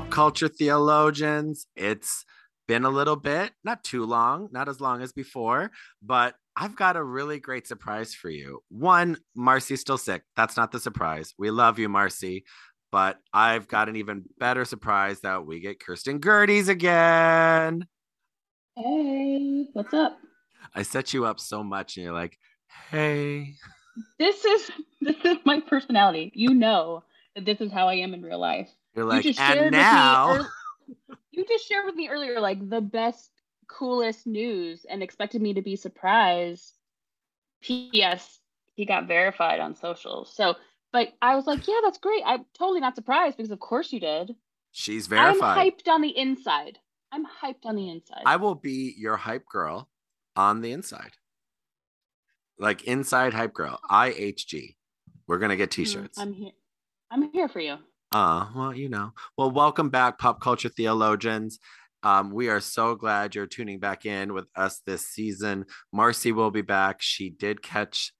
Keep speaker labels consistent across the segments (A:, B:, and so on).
A: pop culture theologians. It's been a little bit, not too long, not as long as before, but I've got a really great surprise for you. One, Marcy's still sick. That's not the surprise. We love you, Marcy. But I've got an even better surprise that we get Kirsten Gertie's again.
B: Hey, what's up?
A: I set you up so much, and you're like, hey.
B: This is this is my personality. You know that this is how I am in real life.
A: You're like,
B: you just
A: and
B: shared
A: now.
B: with me you just shared with me earlier like the best, coolest news and expected me to be surprised. P.S. He got verified on socials. So, but I was like, yeah, that's great. I'm totally not surprised because of course you did.
A: She's verified.
B: I'm hyped on the inside. I'm hyped on the inside.
A: I will be your hype girl on the inside. Like inside hype girl, IHG. We're gonna get
B: Mm,
A: t-shirts.
B: I'm here. I'm here for you.
A: Uh, well, you know. Well, welcome back, pop culture theologians. Um, we are so glad you're tuning back in with us this season. Marcy will be back. She did catch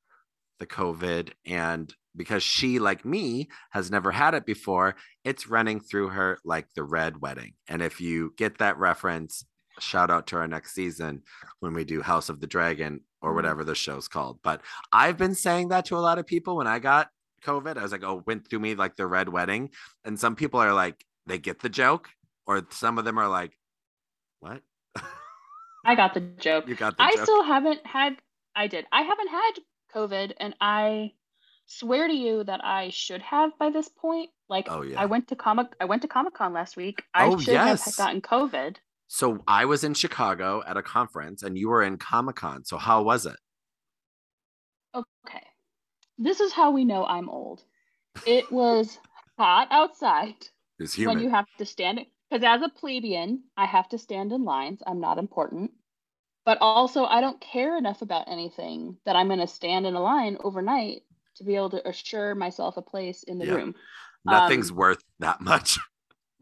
A: the COVID, and because she, like me, has never had it before, it's running through her like the red wedding. And if you get that reference, shout out to our next season when we do House of the Dragon or
B: Mhm.
A: whatever the show's called. But I've been saying that to a lot of people when I got COVID. I was like, oh, went through me like the red wedding. And some people are like, they get the joke, or some of them are like, what?
B: I got the joke.
A: you got the
B: I
A: joke.
B: still haven't had. I did. I haven't had COVID, and I swear to you that I should have by this point. Like,
A: Oh, yeah.
B: I went to comic. I went to Comic Con last week. I
A: Oh,
B: should have
A: yes.
B: gotten COVID.
A: so I was in Chicago at a conference and you were in Comic Con. So how was it?
B: Okay, this is how we know I'm old. It was hot outside
A: It was
B: when you have to stand. Because as a plebeian, I have to stand in lines. I'm not important. But also, I don't care enough about anything that I'm going to stand in a line overnight to be able to assure myself a place in the
A: Yeah.
B: room.
A: Nothing's
B: um,
A: worth that much.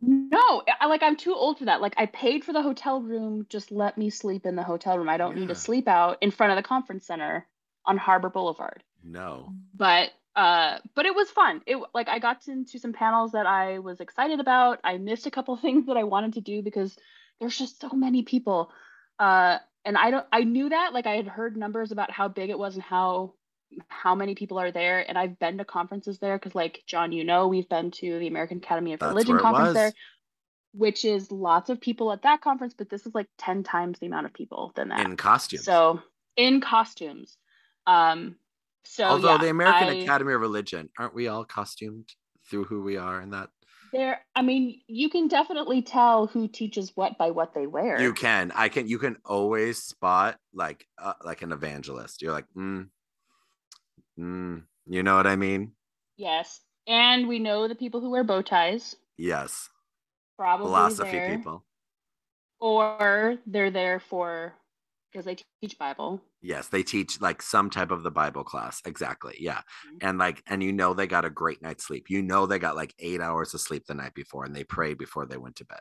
B: No, I like I'm too old for that. Like I paid for the hotel room, just let me sleep in the hotel room. I don't need to sleep out in front of the conference center on Harbor Boulevard.
A: No.
B: But uh but it was fun. It like I got into some panels that I was excited about. I missed a couple things that I wanted to do because there's just so many people. Uh and I don't I knew that like I had heard numbers about how big it was and how how many people are there and I've been to conferences there cuz like John you know we've been to the American Academy of
A: That's
B: Religion conference
A: was.
B: there which is lots of people at that conference but this is like 10 times the amount of people than that.
A: In costumes.
B: So in costumes. Um so
A: Although
B: yeah,
A: the American
B: I-
A: Academy of Religion, aren't we all costumed through who we are and that?
B: There, I mean, you can definitely tell who teaches what by what they wear.
A: You can. I can. You can always spot like uh, like an evangelist. You're like, mm, mm, you know what I mean?
B: Yes, and we know the people who wear bow ties,
A: Yes.
B: probably
A: Philosophy
B: there,
A: people.
B: or they're there for because they teach Bible.
A: Yes, they teach like some type of the Bible class. Exactly. Yeah.
B: Mhm.
A: And like, and you know, they got a great night's sleep. You know, they got like eight hours of sleep the night before and they prayed before they went to bed.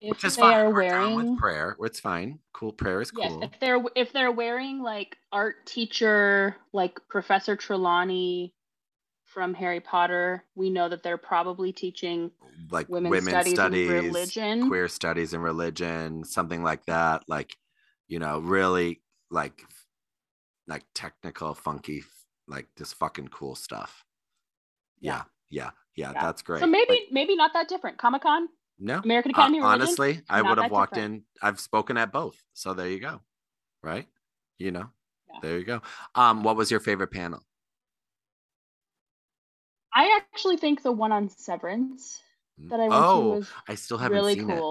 B: If
A: Which is
B: they
A: fine.
B: are
A: We're
B: wearing,
A: with prayer. It's fine. Cool. Prayer is
B: yes,
A: cool.
B: if they're if they're wearing like art teacher, like Professor Trelawney from Harry Potter, we know that they're probably teaching
A: like
B: women's
A: women's
B: studies,
A: studies,
B: religion.
A: queer studies and religion, something like that. Like, you know, really like like technical, funky, like just fucking cool stuff. Yeah. Yeah. Yeah.
B: Yeah.
A: That's great.
B: So maybe
A: Like,
B: maybe not that different. Comic Con,
A: no.
B: American
A: Uh,
B: Academy Religion.
A: honestly, I would have walked
B: different.
A: in. I've spoken at both. So there you go. Right? You know.
B: Yeah.
A: There you go. Um, what was your favorite panel?
B: I actually think the one on Severance that I went to
A: oh,
B: was
A: I still haven't
B: really
A: seen it.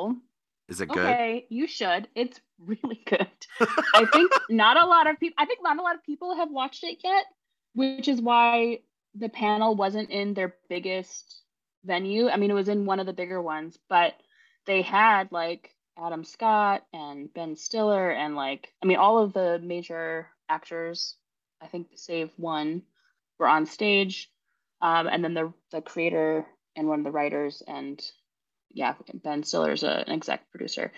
A: Is it good?
B: Okay, you should. It's really good. I think not a lot of people. I think not a lot of people have watched it yet, which is why the panel wasn't in their biggest venue. I mean, it was in one of the bigger ones, but they had like Adam Scott and Ben Stiller and like I mean all of the major actors. I think save one were on stage, um, and then the the creator and one of the writers and yeah, Ben Stiller's a, an exec producer,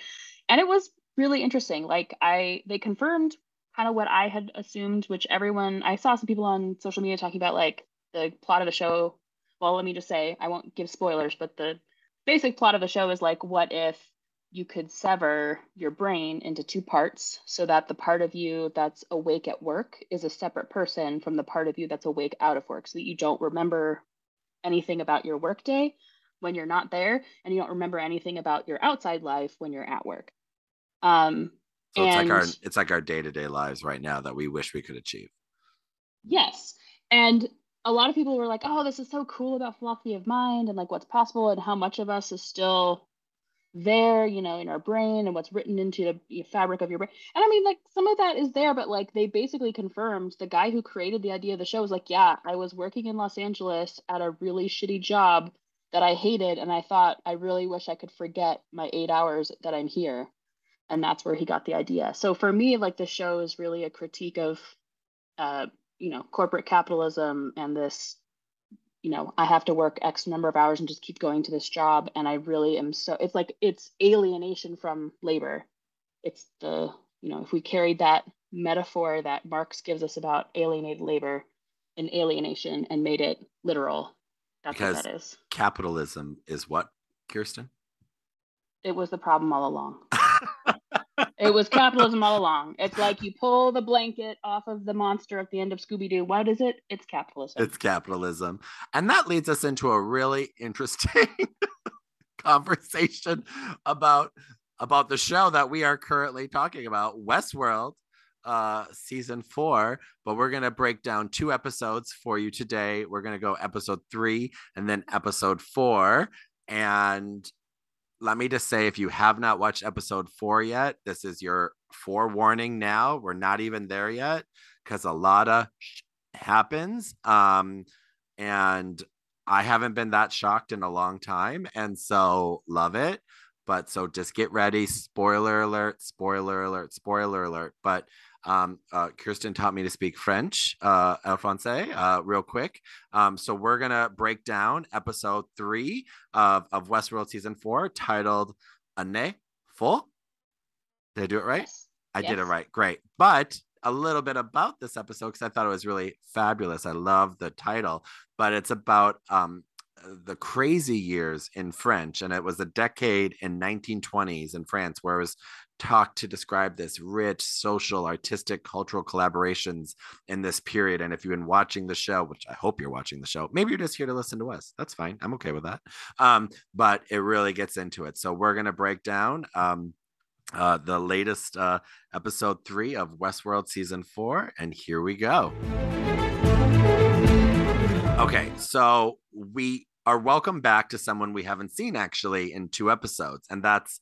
B: and it was really interesting. Like I, they confirmed kind of what I had assumed, which everyone I saw some people on social media talking about like the plot of the show. Well, let me just say I won't give spoilers, but the basic plot of the show is like, what if you could sever your brain into two parts so that the part of you that's awake at work is a separate person from the part of you that's awake out of work so that you don't remember anything about your workday when you're not there and you don't remember anything about your outside life when you're at work. Um
A: so it's
B: and,
A: like our it's like our day-to-day lives right now that we wish we could achieve.
B: Yes. And a lot of people were like oh this is so cool about philosophy of mind and like what's possible and how much of us is still there, you know, in our brain and what's written into the fabric of your brain. And I mean, like some of that is there, but like they basically confirmed the guy who created the idea of the show was like, yeah, I was working in Los Angeles at a really shitty job that I hated, and I thought I really wish I could forget my eight hours that I'm here. And that's where he got the idea. So for me, like the show is really a critique of, uh, you know, corporate capitalism and this you know, I have to work X number of hours and just keep going to this job. And I really am so, it's like, it's alienation from labor. It's the, you know, if we carried that metaphor that Marx gives us about alienated labor and alienation and made it literal, that's because what that is.
A: Capitalism is what, Kirsten?
B: It was the problem all along. it was capitalism all along. It's like you pull the blanket off of the monster at the end of Scooby Doo. What is it? It's capitalism.
A: It's capitalism. And that leads us into a really interesting conversation about about the show that we are currently talking about, Westworld uh season 4 but we're going to break down two episodes for you today we're going to go episode 3 and then episode 4 and let me just say if you have not watched episode four yet, this is your forewarning now. We're not even there yet because a lot of sh- happens. Um, and I haven't been that shocked in a long time. And so love it. But so just get ready. Spoiler alert, spoiler alert, spoiler alert. But um, uh, Kirsten taught me to speak French, uh, El Francais, uh, real quick. Um, so we're gonna break down episode three of, of Westworld season four, titled "Année Folle." Did I do it right?
B: Yes.
A: I
B: yes.
A: did it right. Great. But a little bit about this episode because I thought it was really fabulous. I love the title, but it's about um, the crazy years in French, and it was a decade in 1920s in France where it was talked to describe this rich social, artistic, cultural collaborations in this period. And if you've been watching the show, which I hope you're watching the show, maybe you're just here to listen to us. That's fine. I'm okay with that. Um, but it really gets into it. So we're gonna break down um, uh, the latest uh, episode three of Westworld season four, and here we go. Okay, so we are welcome back to someone we haven't seen actually in two episodes, and that's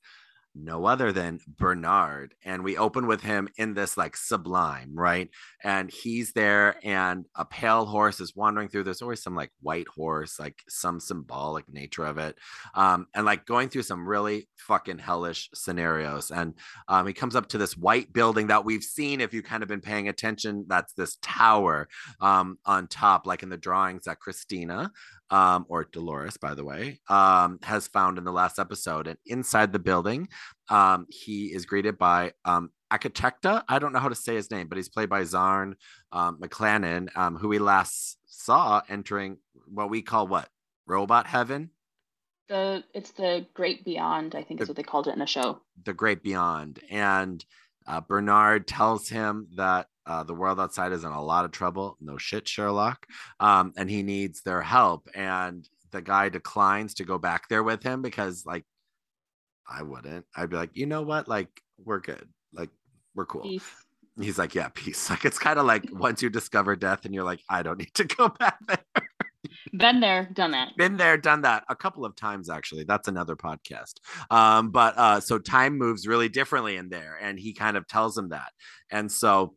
A: no other than Bernard. And we open with him in this like sublime, right? And he's there, and a pale horse is wandering through. There's always some like white horse, like some symbolic nature of it. Um, and like going through some really fucking hellish scenarios. And um, he comes up to this white building that we've seen, if you've kind of been paying attention, that's this tower um, on top, like in the drawings that Christina um, or Dolores, by the way, um, has found in the last episode. And inside the building, um, he is greeted by um, Architecta. I don't know how to say his name, but he's played by Zahn um, McClarnon, um, who we last saw entering what we call what robot heaven.
B: The it's the Great Beyond, I think the, is what they called it in the show.
A: The Great Beyond, and uh, Bernard tells him that uh, the world outside is in a lot of trouble. No shit, Sherlock. Um, and he needs their help. And the guy declines to go back there with him because, like, I wouldn't. I'd be like, you know what? Like, we're good. Like, we're cool. Peace. He's like, yeah, peace. Like, it's kind of like once you discover death and you're like, I don't need to go back there.
B: Been there, done that.
A: Been there, done that a couple of times actually. That's another podcast. Um, but uh, so time moves really differently in there, and he kind of tells him that. And so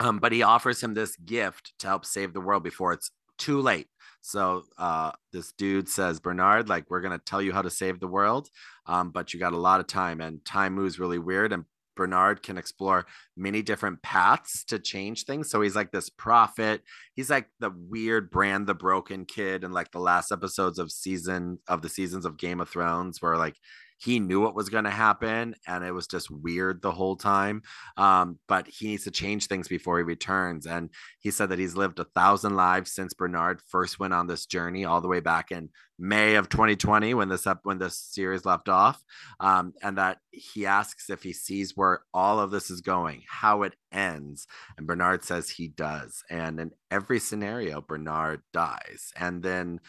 A: um, but he offers him this gift to help save the world before it's too late. So uh, this dude says, Bernard, like we're gonna tell you how to save the world, um, but you got a lot of time, and time moves really weird. And Bernard can explore many different paths to change things. So he's like this prophet. He's like the weird Bran, the Broken kid and like the last episodes of season of the seasons of Game of Thrones, where like he knew what was going to happen and it was just weird the whole time. Um, but he needs to change things before he returns. And he said that he's lived a thousand lives since Bernard first went on this journey all the way back in May of 2020 when this up when this series left off. Um, and that he asks if he sees where all of this is going, how it ends. And Bernard says he does. And in every scenario, Bernard dies. And then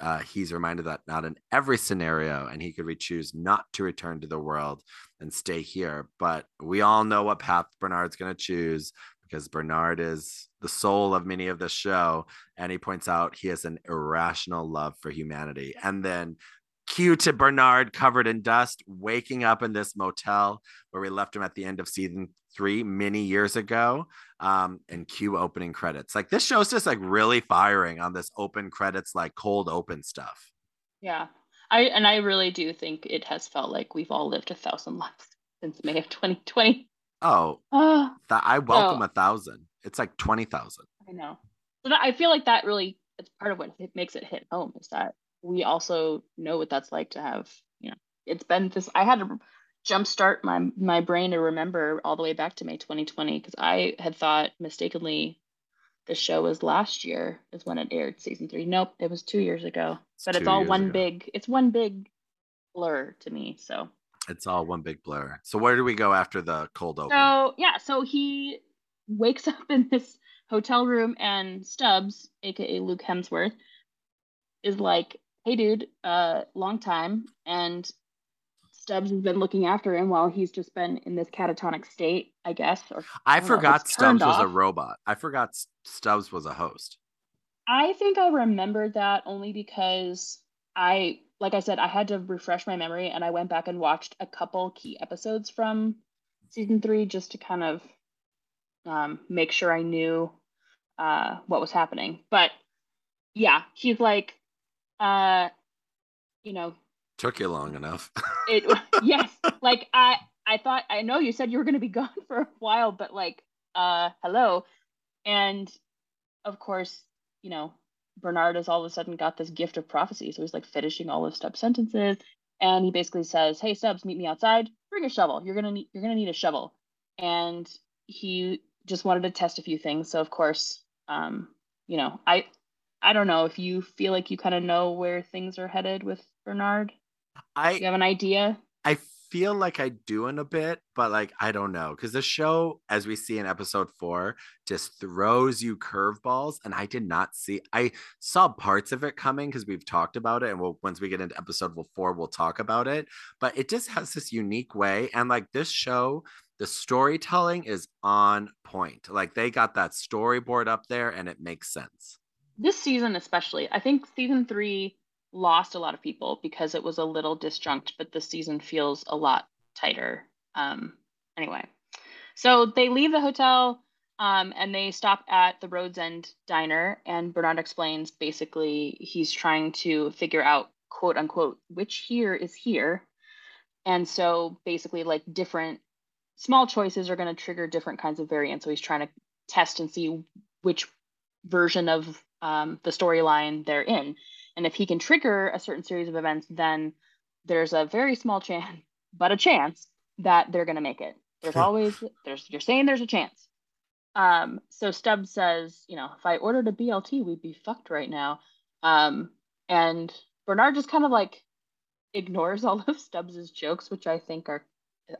A: uh, he's reminded that not in every scenario, and he could choose not to return to the world and stay here. But we all know what path Bernard's going to choose because Bernard is the soul of many of the show. And he points out he has an irrational love for humanity. And then cue to Bernard covered in dust, waking up in this motel where we left him at the end of season three many years ago. Um, and cue opening credits. Like this show's just like really firing on this open credits, like cold open stuff.
B: Yeah. I and I really do think it has felt like we've all lived a thousand lives since May of 2020.
A: Oh, uh, th- I welcome so, a thousand. It's like 20,000.
B: I know. But I feel like that really, it's part of what makes it hit home is that we also know what that's like to have, you know, it's been this, I had to jumpstart my, my brain to remember all the way back to May 2020 because I had thought mistakenly the show was last year is when it aired season three. Nope, it was two years ago. But it's all one ago. big, it's one big blur to me. So
A: it's all one big blur. So where do we go after the cold open?
B: So yeah, so he wakes up in this hotel room and Stubbs, aka Luke Hemsworth, is like, "Hey, dude, uh, long time." And Stubbs has been looking after him while he's just been in this catatonic state, I guess. Or
A: I, I forgot know, Stubbs was a robot. I forgot Stubbs was a host.
B: I think I remembered that only because I, like I said, I had to refresh my memory and I went back and watched a couple key episodes from season three just to kind of um, make sure I knew uh, what was happening. But yeah, he's like, uh, you know,
A: took you long enough.
B: it yes, like I I thought I know you said you were going to be gone for a while, but like, uh, hello, and of course, you know, Bernard has all of a sudden got this gift of prophecy, so he's like finishing all of Stubbs' sentences, and he basically says, "Hey, Stubbs, meet me outside. Bring a shovel. You're gonna need you're gonna need a shovel." And he just wanted to test a few things. So of course, um, you know, I I don't know if you feel like you kind of know where things are headed with Bernard. I you have an idea.
A: I feel like I do in a bit, but like I don't know because the show, as we see in episode four, just throws you curveballs, and I did not see. I saw parts of it coming because we've talked about it, and we'll once we get into episode four, we'll talk about it. But it just has this unique way, and like this show the storytelling is on point. Like they got that storyboard up there and it makes sense.
B: This season, especially, I think season three lost a lot of people because it was a little disjunct, but this season feels a lot tighter. Um, anyway, so they leave the hotel um, and they stop at the roads End Diner, and Bernard explains basically he's trying to figure out, quote unquote, which here is here. And so basically, like different small choices are going to trigger different kinds of variants. So he's trying to test and see which version of um, the storyline they're in. And if he can trigger a certain series of events, then there's a very small chance, but a chance that they're going to make it. There's always there's you're saying there's a chance. Um, so Stubbs says, you know, if I ordered a BLT, we'd be fucked right now. Um, and Bernard just kind of like ignores all of Stubbs's jokes, which I think are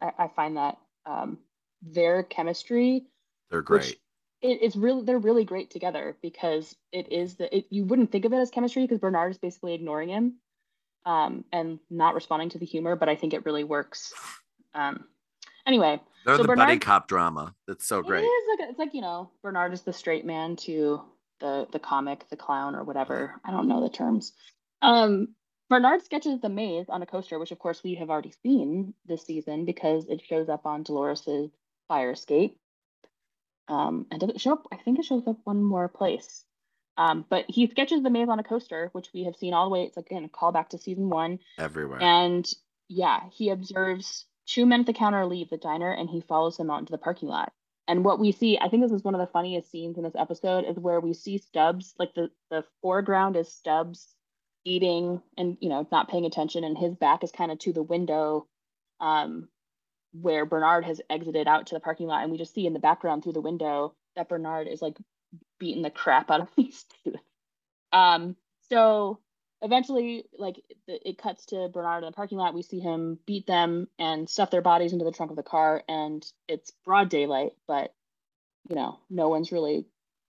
B: I, I find that um, their chemistry.
A: They're great.
B: It is really they're really great together because it is the it, you wouldn't think of it as chemistry because Bernard is basically ignoring him um, and not responding to the humor, but I think it really works. Um, anyway,
A: they're so the Bernard, buddy cop drama. That's so great. It
B: is like it's like you know Bernard is the straight man to the the comic, the clown, or whatever. I don't know the terms. Um, Bernard sketches the maze on a coaster, which of course we have already seen this season because it shows up on Dolores's fire escape. Um, and does it show up? I think it shows up one more place. Um, but he sketches the maze on a coaster, which we have seen all the way. It's again a callback to season one.
A: Everywhere.
B: And yeah, he observes two men at the counter leave the diner and he follows them out into the parking lot. And what we see, I think this is one of the funniest scenes in this episode, is where we see Stubbs, like the, the foreground is Stubbs eating and you know not paying attention and his back is kind of to the window um, where Bernard has exited out to the parking lot and we just see in the background through the window that Bernard is like beating the crap out of these two. Um, so eventually like it cuts to Bernard in the parking lot. We see him beat them and stuff their bodies into the trunk of the car and it's broad daylight, but you know, no one's really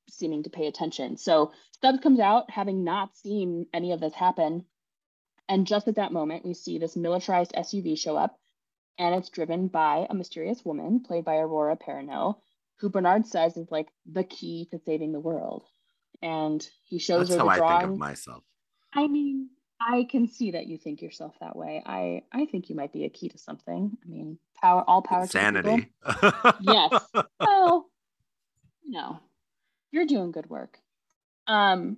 B: seeming to pay attention. So Stubbs comes out having not seen any of this happen. And just at that moment, we see this militarized SUV show up, and it's driven by a mysterious woman played by Aurora Perrineau, who Bernard says is like the key to saving the world. And he shows
A: That's
B: her the
A: how
B: drawing.
A: I think of myself.
B: I mean, I can see that you think yourself that way. I I think you might be a key to something. I mean, power, all power
A: Insanity.
B: to the. Yes. Well, no, you're doing good work. Um,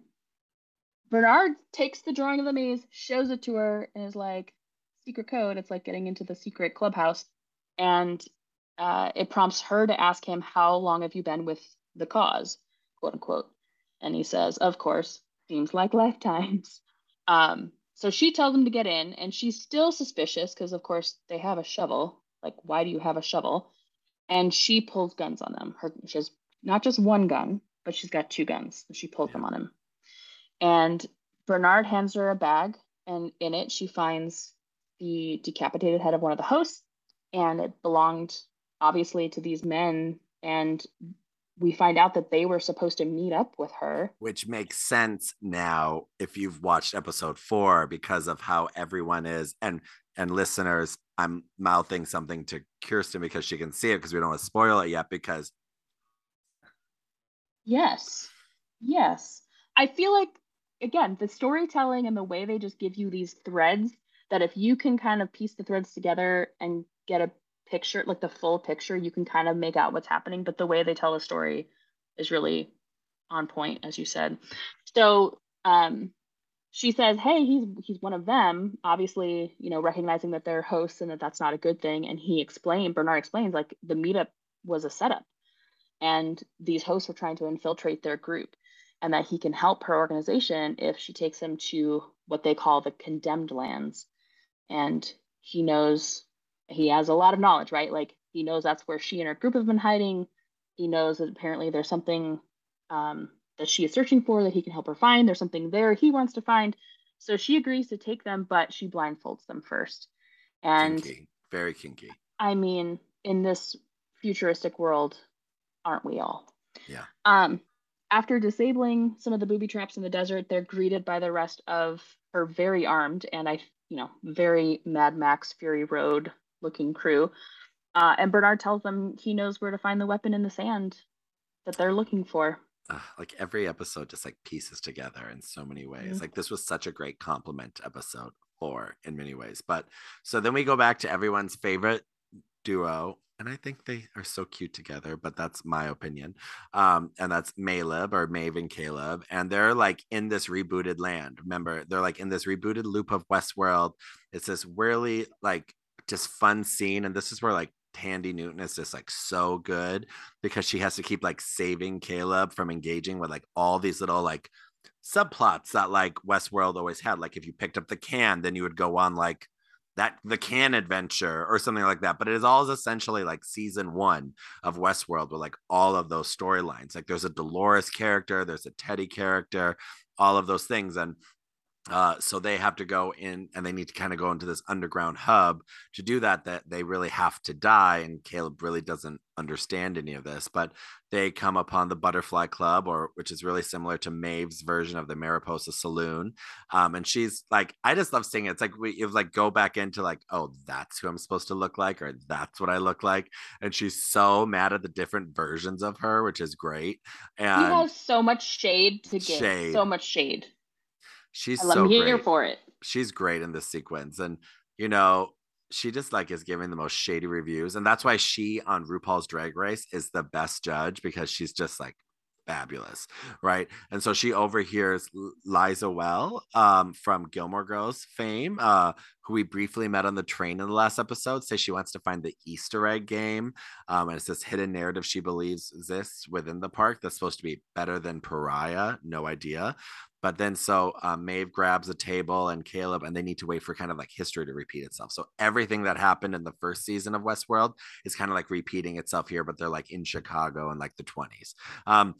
B: Bernard takes the drawing of the maze, shows it to her, and is like, secret code. It's like getting into the secret clubhouse. And uh, it prompts her to ask him, How long have you been with the cause? quote unquote. And he says, Of course, seems like lifetimes. Um, so she tells him to get in, and she's still suspicious because, of course, they have a shovel. Like, why do you have a shovel? And she pulls guns on them. Her, she has not just one gun, but she's got two guns. She pulls them on him. And Bernard hands her a bag, and in it, she finds the decapitated head of one of the hosts, and it belonged obviously to these men. And we find out that they were supposed to meet up with her.
A: Which makes sense now if you've watched episode four because of how everyone is. And and listeners, I'm mouthing something to Kirsten because she can see it because we don't want to spoil it yet. Because
B: Yes. Yes. I feel like again, the storytelling and the way they just give you these threads that if you can kind of piece the threads together and get a picture, like the full picture, you can kind of make out what's happening. But the way they tell the story is really on point, as you said. So um, she says, "Hey, he's he's one of them." Obviously, you know, recognizing that they're hosts and that that's not a good thing. And he explained, Bernard explains, like the meetup was a setup, and these hosts were trying to infiltrate their group, and that he can help her organization if she takes him to what they call the condemned lands, and he knows he has a lot of knowledge, right? Like he knows that's where she and her group have been hiding. He knows that apparently there's something um, that she is searching for that he can help her find. There's something there he wants to find. So she agrees to take them, but she blindfolds them first. And
A: kinky, very kinky.
B: I mean, in this futuristic world, aren't we all?
A: Yeah.
B: Um, after disabling some of the booby traps in the desert, they're greeted by the rest of her very armed and I, you know, very Mad Max Fury Road looking crew. Uh, and Bernard tells them he knows where to find the weapon in the sand that they're looking for.
A: Uh, like every episode just like pieces together in so many ways.
B: Mhm.
A: Like this was such a great compliment episode four in many ways. But so then we go back to everyone's favorite duo. And I think they are so cute together, but that's my opinion. Um, and that's Maleb or Maeve and Caleb. And they're like in this rebooted land. Remember, they're like in this rebooted loop of Westworld. It's this really like just fun scene. And this is where like Thandie Newton is just like so good because she has to keep like saving Caleb from engaging with like all these little like subplots that like Westworld always had. Like if you picked up the can, then you would go on like that the can adventure or something like that. But it is all essentially like season one of Westworld with like all of those storylines. Like there's a Dolores character, there's a Teddy character, all of those things. And uh, so they have to go in and they need to kind of go into this underground hub to do that that they really have to die and caleb really doesn't understand any of this but they come upon the butterfly club or which is really similar to maeve's version of the mariposa saloon um, and she's like i just love seeing it it's like we you like go back into like oh that's who i'm supposed to look like or that's what i look like and she's so mad at the different versions of her which is great and
B: has so much shade to give.
A: Shade.
B: So much shade.
A: She's so
B: I'm here
A: great.
B: for it.
A: she's great in this sequence and you know she just like is giving the most shady reviews and that's why she on RuPaul's Drag Race is the best judge because she's just like fabulous right and so she overhears Liza Weil um from Gilmore Girls fame uh who we briefly met on the train in the last episode say she wants to find the Easter egg game um and it's this hidden narrative she believes exists within the park that's supposed to be better than Pariah no idea but then so um, Maeve grabs a table and Caleb, and they need to wait for kind of like history to repeat itself. So everything that happened in the first season of Westworld is kind of like repeating itself here, but they're like in Chicago in like the 20s. Um,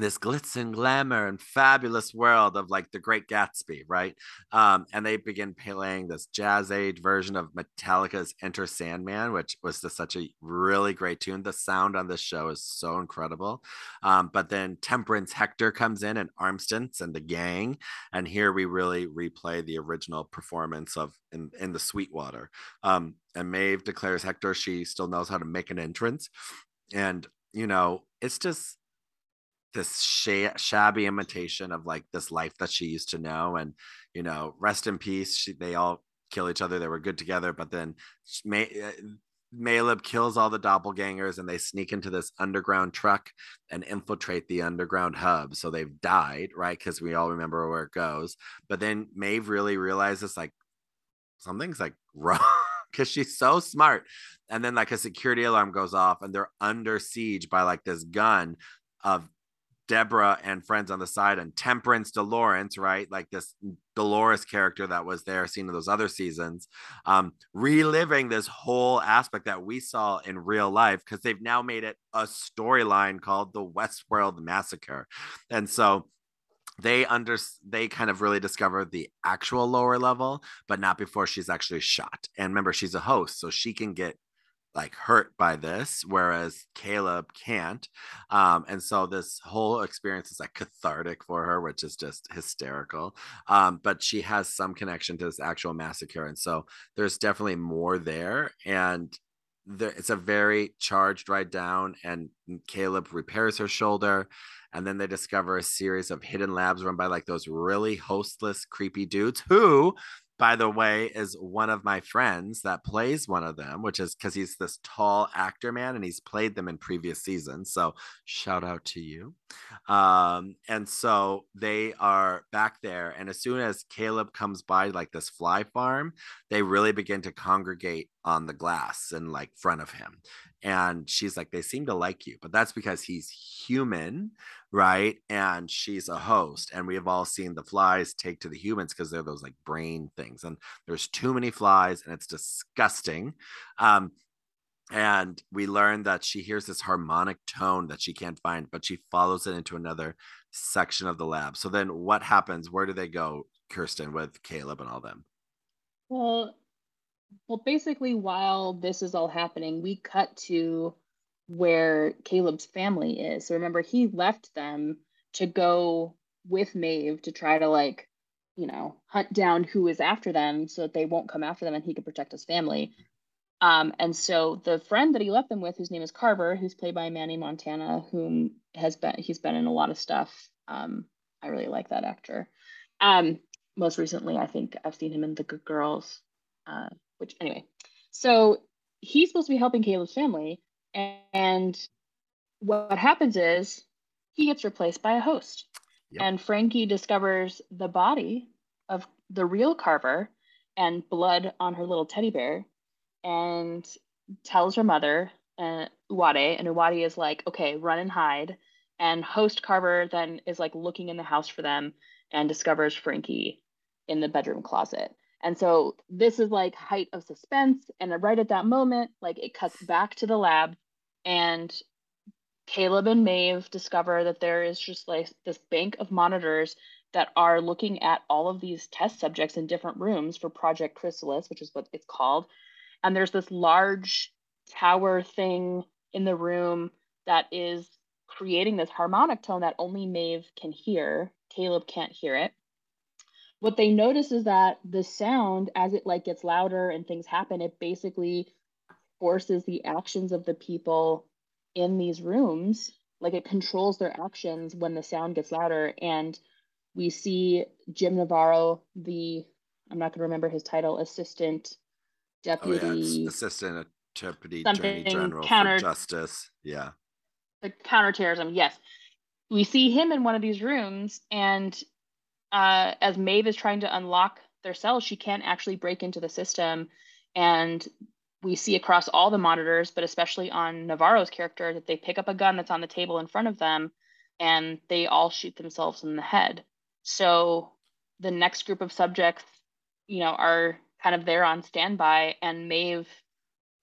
A: this glitz and glamour and fabulous world of like the great gatsby right? Um, and they begin playing this jazz age version of metallica's enter sandman which was just such a really great tune. The sound on this show is so incredible. Um, but then temperance hector comes in and Armistice and the gang and here we really replay the original performance of in, in the sweetwater. Um, and maeve declares hector she still knows how to make an entrance. And you know it's just this sh- shabby imitation of like this life that she used to know and you know rest in peace she, they all kill each other they were good together but then May, uh, kills all the doppelgangers and they sneak into this underground truck and infiltrate the underground hub. So they've died, right? Because we all remember where it goes. But then Maeve really realizes like something's like wrong because she's so smart. And then like a security alarm goes off and they're under siege by like this gun of Deborah and friends on the side, and Temperance DeLawrence, right? Like this Dolores character that was there seen in those other seasons, um, reliving this whole aspect that we saw in real life because they've now made it a storyline called the Westworld Massacre. And so they under they kind of really discover the actual lower level but not before she's actually shot and remember she's a host so she can get like hurt by this whereas caleb can't um, and so this whole experience is like cathartic for her which is just hysterical um, but she has some connection to this actual massacre and so there's definitely more there and there, it's a very charged ride down and caleb repairs her shoulder and then they discover a series of hidden labs run by like those really hostless creepy dudes who by the way, is one of my friends that plays one of them, which is because he's this tall actor man and he's played them in previous seasons. So shout out to you. Um, and so they are back there. And as soon as Caleb comes by, like this fly farm, they really begin to congregate on the glass and like front of him. And she's like, they seem to like you, but that's because he's human right? And she's a host. And we have all seen the flies take to the humans because they're those like brain things. And there's too many flies and it's disgusting. Um, and we learn that she hears this harmonic tone that she can't find, but she follows it into another section of the lab. So then what happens? Where do they go, Kirsten, with Caleb and all them?
B: Well, well, basically, while this is all happening, we cut to where Caleb's family is. So remember, he left them to go with Maeve to try to like, you know, hunt down who is after them so that they won't come after them and he can protect his family. Um, and so the friend that he left them with, whose name is Carver, who's played by Manny Montana, whom has been he's been in a lot of stuff. Um, I really like that actor. Um, most recently, I think I've seen him in The Good Girls. Uh, which anyway, so he's supposed to be helping Caleb's family, and what happens is he gets replaced by a host. Yep. And Frankie discovers the body of the real Carver and blood on her little teddy bear and tells her mother, uh, Uwade, and Uwade is like, okay, run and hide. And host Carver then is like looking in the house for them and discovers Frankie in the bedroom closet. And so this is like height of suspense. And right at that moment, like it cuts back to the lab and Caleb and Maeve discover that there is just like this bank of monitors that are looking at all of these test subjects in different rooms for Project Chrysalis, which is what it's called. And there's this large tower thing in the room that is creating this harmonic tone that only Maeve can hear. Caleb can't hear it. What they notice is that the sound, as it like gets louder and things happen, it basically forces the actions of the people in these rooms. Like it controls their actions when the sound gets louder. And we see jim navarro the i'm not going to remember his title assistant deputy oh,
A: yeah. assistant deputy attorney general counter, for justice. Yeah.
B: The counterterrorism yes. We see him in one of these rooms and uh, as maeve is trying to unlock their cells she can't actually break into the system and we see across all the monitors, but especially on Navarro's character, that they pick up a gun that's on the table in front of them and they all shoot themselves in the head. So the next group of subjects, you know, are kind of there on standby, and Maeve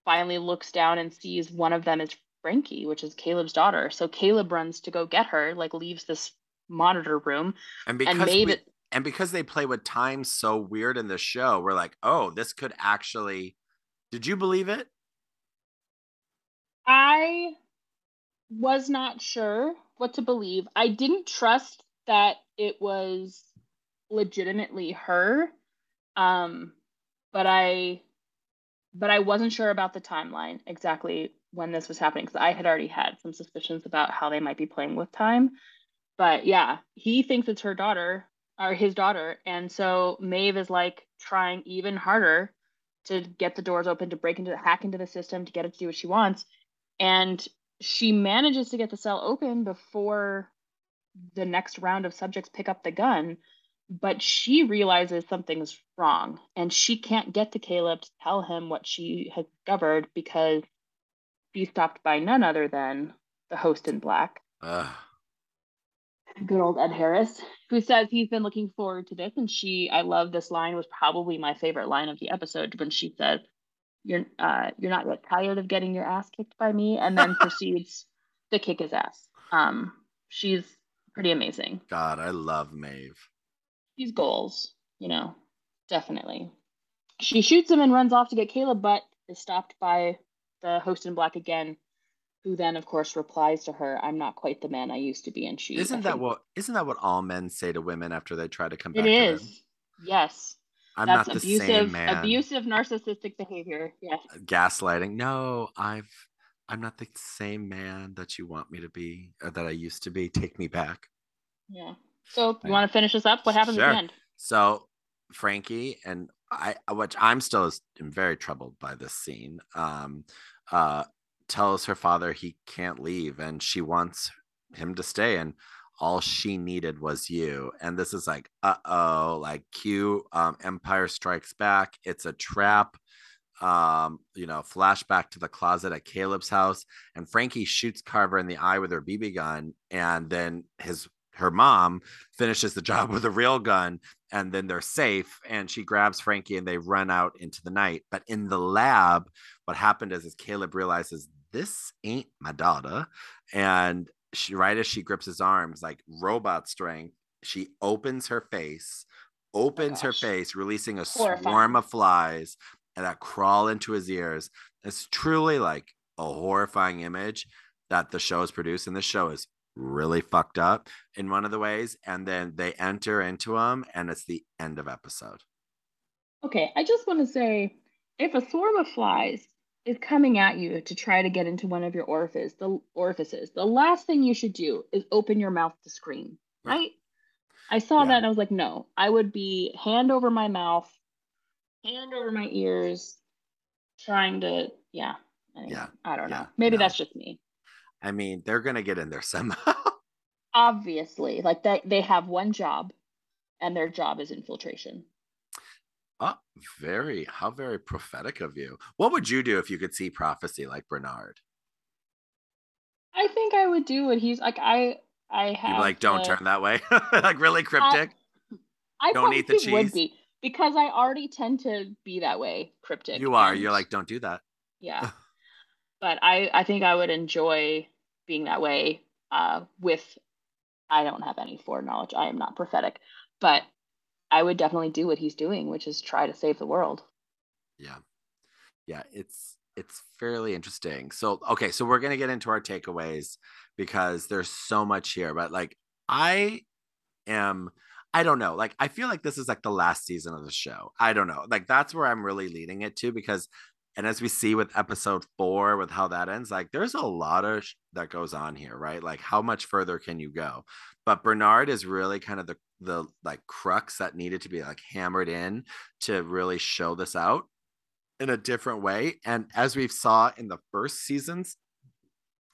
B: finally looks down and sees one of them is Frankie, which is Caleb's daughter. So Caleb runs to go get her, like leaves this monitor room.
A: And because and Maeve, we, and because they play with time so weird in the show, we're like, oh, this could actually. Did you believe it?
B: I was not sure what to believe. I didn't trust that it was legitimately her. Um, but I but I wasn't sure about the timeline exactly when this was happening because I had already had some suspicions about how they might be playing with time. But yeah, he thinks it's her daughter or his daughter. And so Maeve is like trying even harder to get the doors open, to break into hack into the system, to get it to do what she wants. And she manages to get the cell open before the next round of subjects pick up the gun but she realizes something's wrong and she can't get to Caleb to tell him what she has discovered because she's stopped by none other than the host in black. Ugh. Good old Ed Harris, who says he's been looking forward to this. And she, I love this line, was probably my favorite line of the episode when she said, You're uh you're not yet tired of getting your ass kicked by me, and then proceeds to kick his ass. Um, she's pretty amazing.
A: God, I love Maeve
B: these goals, you know, definitely. She shoots him and runs off to get Caleb, but is stopped by the host in black again, who then, of course, replies to her, "I'm not quite the man I used to be." And she
A: isn't that what isn't that what all men say to women after they try to come back?
B: It is. Yes. I'm That's not the abusive, same man. Abusive, narcissistic behavior. Yes.
A: Gaslighting. No, I've. I'm not the same man that you want me to be or that I used to be. Take me back.
B: Yeah. So you want to finish this up? What happens sure. at the end?
A: So Frankie and I, which I'm still am very troubled by this scene. Um, uh, tells her father he can't leave, and she wants him to stay, and all she needed was you. And this is like, uh oh, like cue um, Empire Strikes Back. It's a trap. Um, you know, flashback to the closet at Caleb's house, and Frankie shoots Carver in the eye with her BB gun, and then his her mom finishes the job with a real gun and then they're safe and she grabs frankie and they run out into the night but in the lab what happened is, is caleb realizes this ain't my daughter. And she right as she grips his arms like robot strength she opens her face opens oh her face releasing a Horrifying. swarm of flies and that crawl into his ears. It's truly like a horrifying image that the show has produced and this show is really fucked up in one of the ways and then they enter into him, and it's the end of episode.
B: Okay i just want to say if a swarm of flies is coming at you to try to get into one of your orifices the orifices the last thing you should do is open your mouth to scream right, right? i saw yeah. that and i was like no i would be hand over my mouth hand over my ears trying to yeah anyway, yeah i don't yeah. know maybe no. that's just me
A: I mean, they're gonna get in there somehow.
B: Obviously, like they they have one job, and their job is infiltration.
A: Oh, very how very prophetic of you. What would you do if you could see prophecy like Bernard?
B: I think I would do what he's like. I I have
A: like don't turn that way, like really cryptic.
B: I, I don't eat the cheese. Would be because I already tend to be that way, cryptic.
A: You are. You're like, don't do that.
B: Yeah. but I I think I would enjoy being that way uh, with I don't have any foreknowledge. I am not prophetic, but I would definitely do what he's doing, which is try to save the world.
A: Yeah. Yeah, it's it's fairly interesting. So okay, so we're gonna get into our takeaways because there's so much here, but like I am I don't know. Like I feel like this is like the last season of the show. I don't know. Like that's where I'm really leading it to because and as we see with episode four with how that ends like there's a lot of sh- that goes on here right like how much further can you go but bernard is really kind of the the like crux that needed to be like hammered in to really show this out in a different way and as we saw in the first seasons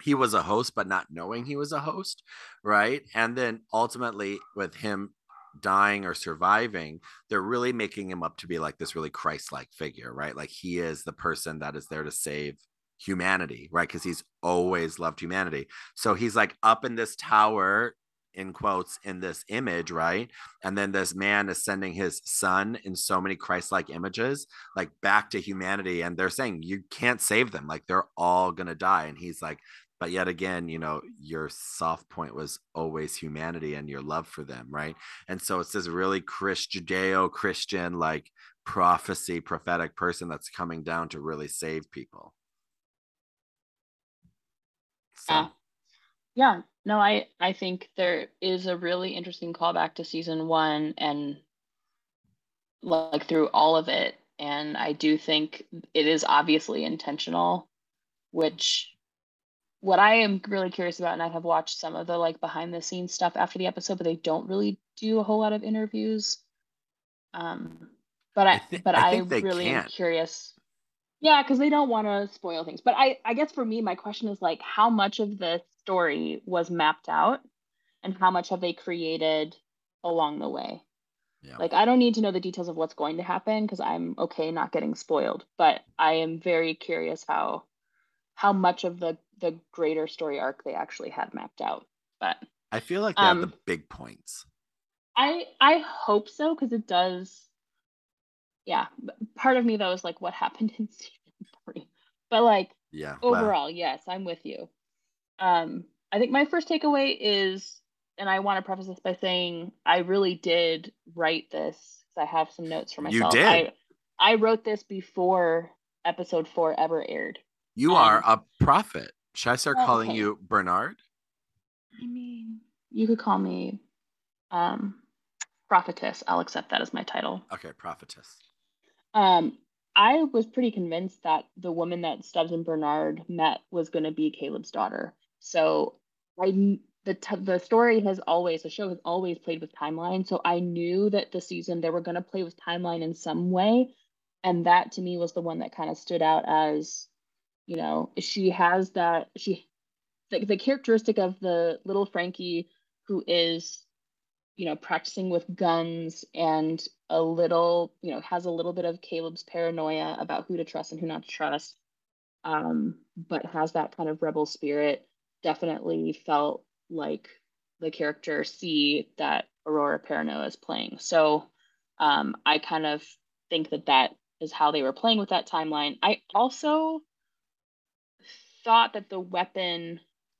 A: he was a host but not knowing he was a host right and then ultimately with him dying or surviving, they're really making him up to be like this really Christ like figure, right? Like he is the person that is there to save humanity, right? Because he's always loved humanity. So he's like up in this tower in quotes in this image, right? And then this man is sending his son in so many Christ-like images, like back to humanity. And they're saying you can't save them, like they're all gonna die. And he's like, but yet again, you know, your soft point was always humanity and your love for them, right? And so it's this really Chris Judeo-Christian like prophecy, prophetic person that's coming down to really save people.
B: So. Yeah. Yeah, no, I I think there is a really interesting callback to season one and like through all of it, and I do think it is obviously intentional, which what I am really curious about, and I have watched some of the like behind the scenes stuff after the episode, but they don't really do a whole lot of interviews. Um, but I, I th- but I, I really can't. am curious. Yeah, because they don't want to spoil things. But I, I guess for me, my question is like, how much of the story was mapped out, and how much have they created along the way? Yeah. Like, I don't need to know the details of what's going to happen because I'm okay not getting spoiled. But I am very curious how, how much of the the greater story arc they actually had mapped out. But
A: I feel like they um, have the big points.
B: I I hope so because it does yeah, part of me though is like, what happened in season three? But like,
A: yeah,
B: overall, yes, I'm with you. Um, I think my first takeaway is, and I want to preface this by saying I really did write this because I have some notes for myself.
A: You did.
B: I, I wrote this before episode four ever aired.
A: You um, are a prophet. Should I start calling okay. you Bernard?
B: I mean, you could call me um prophetess. I'll accept that as my title.
A: Okay, prophetess.
B: Um, I was pretty convinced that the woman that Stubbs and Bernard met was going to be Caleb's daughter. So I the t- the story has always the show has always played with timeline. So I knew that the season they were going to play with timeline in some way, and that to me was the one that kind of stood out as, you know, she has that she the, the characteristic of the little Frankie who is you know, practicing with guns and a little, you know, has a little bit of Caleb's paranoia about who to trust and who not to trust, um, but has that kind of rebel spirit. Definitely felt like the character C that Aurora Perrineau is playing. So um, I kind of think that that is how they were playing with that timeline. I also thought that the weapon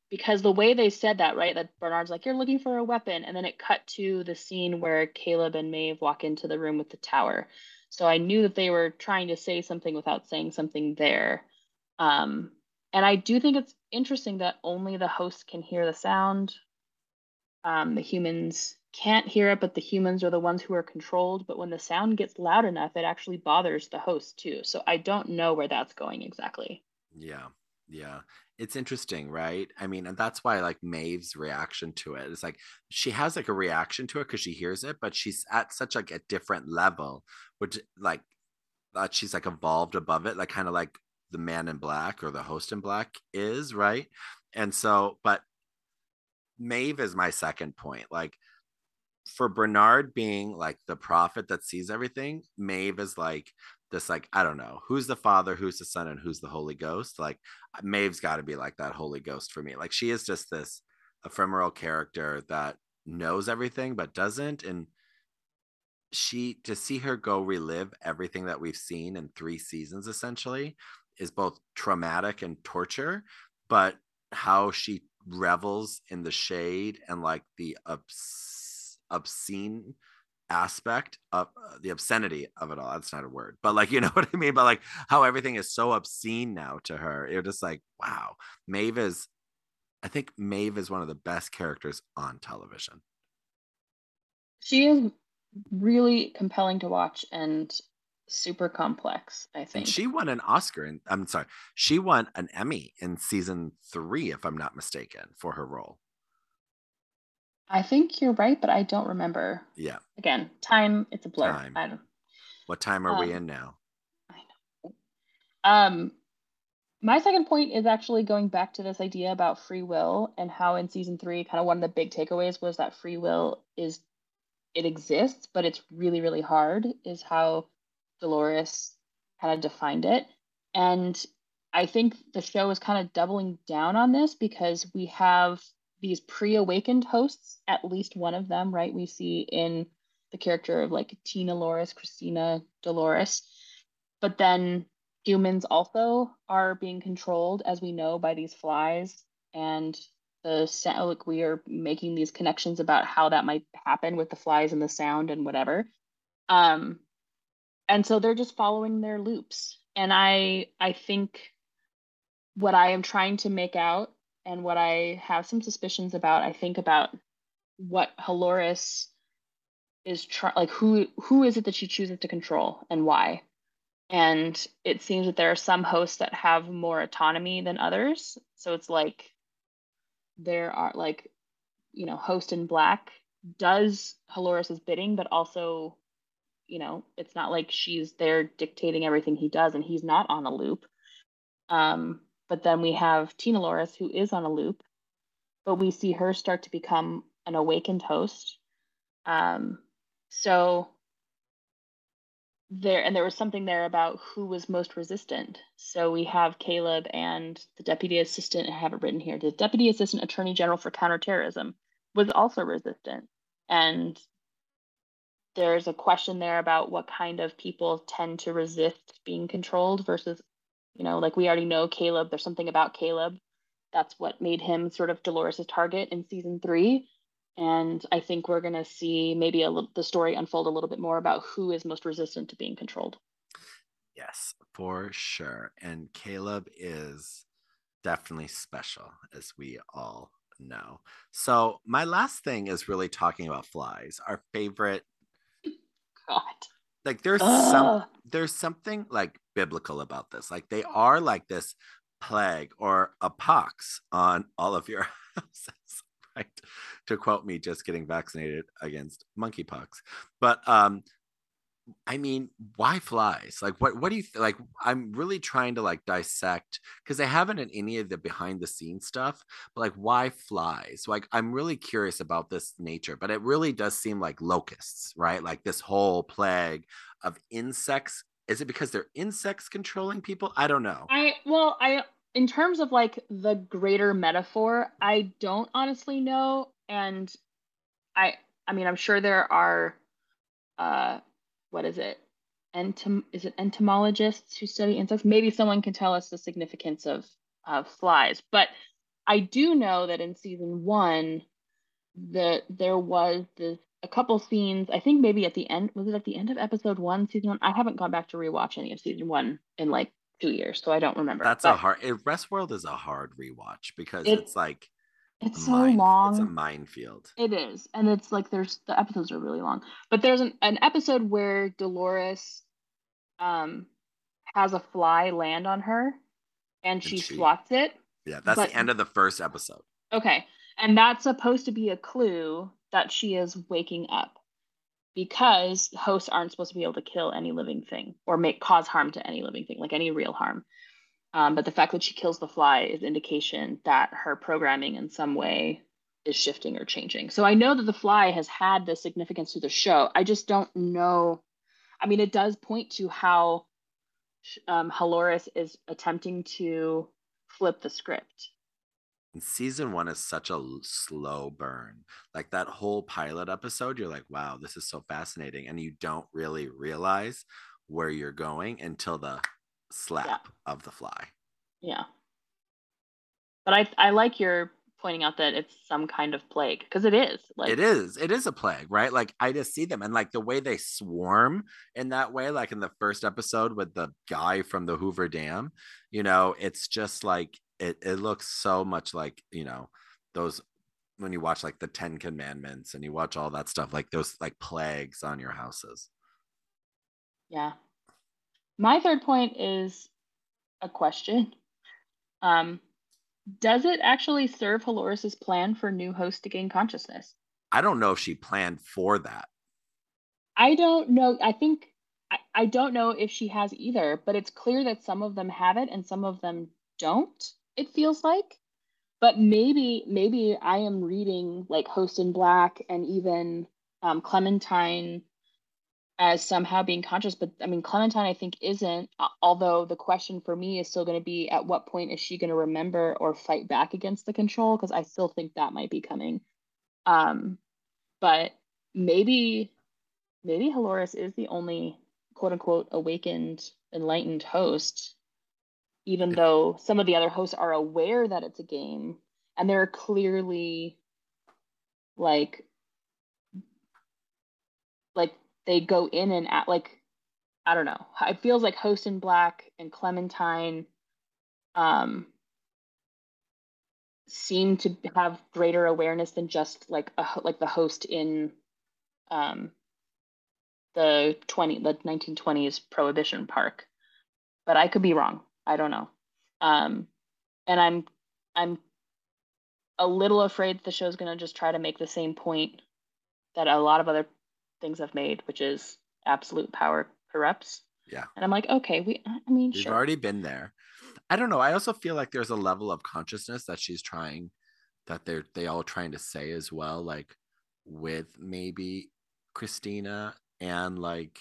B: because the way they said that, right, that Bernard's like, you're looking for a weapon. And then it cut to the scene where Caleb and Maeve walk into the room with the tower. So I knew that they were trying to say something without saying something there. Um, and I do think it's interesting that only the host can hear the sound. Um, the humans can't hear it, but the humans are the ones who are controlled. But when the sound gets loud enough, it actually bothers the host too. So I don't know where that's going exactly.
A: Yeah. Yeah it's interesting, right? I mean, and that's why like Maeve's reaction to it is like she has like a reaction to it because she hears it, but she's at such like a different level, which like that she's like evolved above it, like kind of like the man in black or the host in black is, right? And so, but Maeve is my second point. Like for Bernard being like the prophet that sees everything, Maeve is like this like I don't know who's the Father, who's the Son, and who's the Holy Ghost. Like Maeve's got to be like that Holy Ghost for me. Like she is just this ephemeral character that knows everything but doesn't, and she to see her go relive everything that we've seen in three seasons essentially is both traumatic and torture, but how she revels in the shade and like the obs- obscene aspect of uh, the obscenity of it all. That's not a word, but like, you know what I mean? But like how everything is so obscene now to her. You're just like, wow, Maeve is, I think Maeve is one of the best characters on television.
B: She is really compelling to watch and super complex, I think.
A: And she won an Oscar and I'm sorry, she won an Emmy in season three, if I'm not mistaken, for her role.
B: I think you're right, but I don't remember.
A: Yeah.
B: Again, time, it's a blur. Time. I don't.
A: What time are um, we in now?
B: I know. Um, my second point is actually going back to this idea about free will and how in season three, kind of one of the big takeaways was that free will is it exists, but it's really, really hard, is how Dolores kind of defined it. And I think the show is kind of doubling down on this because we have these pre-awakened hosts, at least one of them, right? We see in the character of like Tina Loris, Christina Dolores. But then humans also are being controlled, as we know, by these flies. And the sound, like we are making these connections about how that might happen with the flies and the sound and whatever. Um, and so they're just following their loops. And I I think what I am trying to make out and what I have some suspicions about, I think about what Halores is trying like who who is it that she chooses to control and why and it seems that there are some hosts that have more autonomy than others so it's like there are like you know host in black does Halores's bidding but also you know it's not like she's there dictating everything he does and he's not on a loop um but then we have Tina Loris who is on a loop but we see her start to become an awakened host um so there and there was something there about who was most resistant. So we have Caleb and the deputy assistant. I have it written here. The deputy assistant attorney general for counterterrorism was also resistant, and there's a question there about what kind of people tend to resist being controlled versus, you know, like we already know Caleb. There's something about Caleb that's what made him sort of Dolores's target in season three and I think we're going to see maybe a little, the story unfold a little bit more about who is most resistant to being controlled.
A: Yes, for sure. And Caleb is definitely special, as we all know. So, my last thing is really talking about flies, our favorite.
B: God.
A: Like there's Ugh. some there's something like biblical about this. Like they are like this plague or a pox on all of your houses right? To quote me, just getting vaccinated against monkeypox. But um, I mean, why flies? Like, what what do you th- like? I'm really trying to like dissect because I haven't in any of the behind the scenes stuff. But like, why flies? Like, I'm really curious about this nature. But it really does seem like locusts, right? Like this whole plague of insects. Is it because they're insects controlling people? I don't know.
B: I well, I in terms of like the greater metaphor, I don't honestly know. And I I mean I'm sure there are uh what is it? Entom is it entomologists who study insects? Maybe someone can tell us the significance of of flies. But I do know that in season one, that there was this a couple scenes. I think maybe at the end was it at the end of episode one, season one? I haven't gone back to rewatch any of season one in like two years, so I don't remember.
A: That's but a hard. It, Westworld is a hard rewatch because it, it's like
B: it's so mine, long.
A: It's a minefield.
B: It is, and it's like there's the episodes are really long, but there's an, an episode where Dolores, um, has a fly land on her, and she, and she swats it.
A: Yeah, that's but, the end of the first episode.
B: Okay, and that's supposed to be a clue that she is waking up because hosts aren't supposed to be able to kill any living thing or make cause harm to any living thing, like any real harm. Um, but the fact that she kills the fly is indication that her programming in some way is shifting or changing. So I know that the fly has had the significance to the show. I just don't know. I mean, it does point to how um, Halores is attempting to flip the script
A: season one is such a slow burn. Like that whole pilot episode, you're like, wow, this is so fascinating. And you don't really realize where you're going until the slap yeah. of the fly.
B: Yeah. But I, I like your pointing out that it's some kind of plague because it is
A: like it is it is a plague right like i just see them and like the way they swarm in that way like in the first episode with the guy from the hoover dam you know it's just like it it looks so much like you know those when you watch like the Ten Commandments and you watch all that stuff, like those like plagues on your houses.
B: Yeah. My third point is a question. Um, does it actually serve Halores's plan for new host to gain consciousness?
A: I don't know if she planned for that.
B: I don't know. I think I, I don't know if she has either, but it's clear that some of them have it and some of them don't it feels like but maybe maybe i am reading like host in black and even um, clementine as somehow being conscious but i mean clementine i think isn't although the question for me is still going to be at what point is she going to remember or fight back against the control? Because i still think that might be coming. Um but maybe maybe Halores is the only quote unquote awakened enlightened host even though some of the other hosts are aware that it's a game and they're clearly like like they go in and at like I don't know. It feels like Host in Black and Clementine um seem to have greater awareness than just like a like the host in um the 20 the 1920s prohibition park. But i could be wrong. I don't know. Um and i'm i'm a little afraid the show's going to just try to make the same point that a lot of other things I've made, which is absolute power corrupts.
A: Yeah.
B: And I'm like, okay, we I mean,
A: we've
B: sure.
A: already been there. I don't know. I also feel like there's a level of consciousness that she's trying that they're they all trying to say as well, like with maybe Christina and like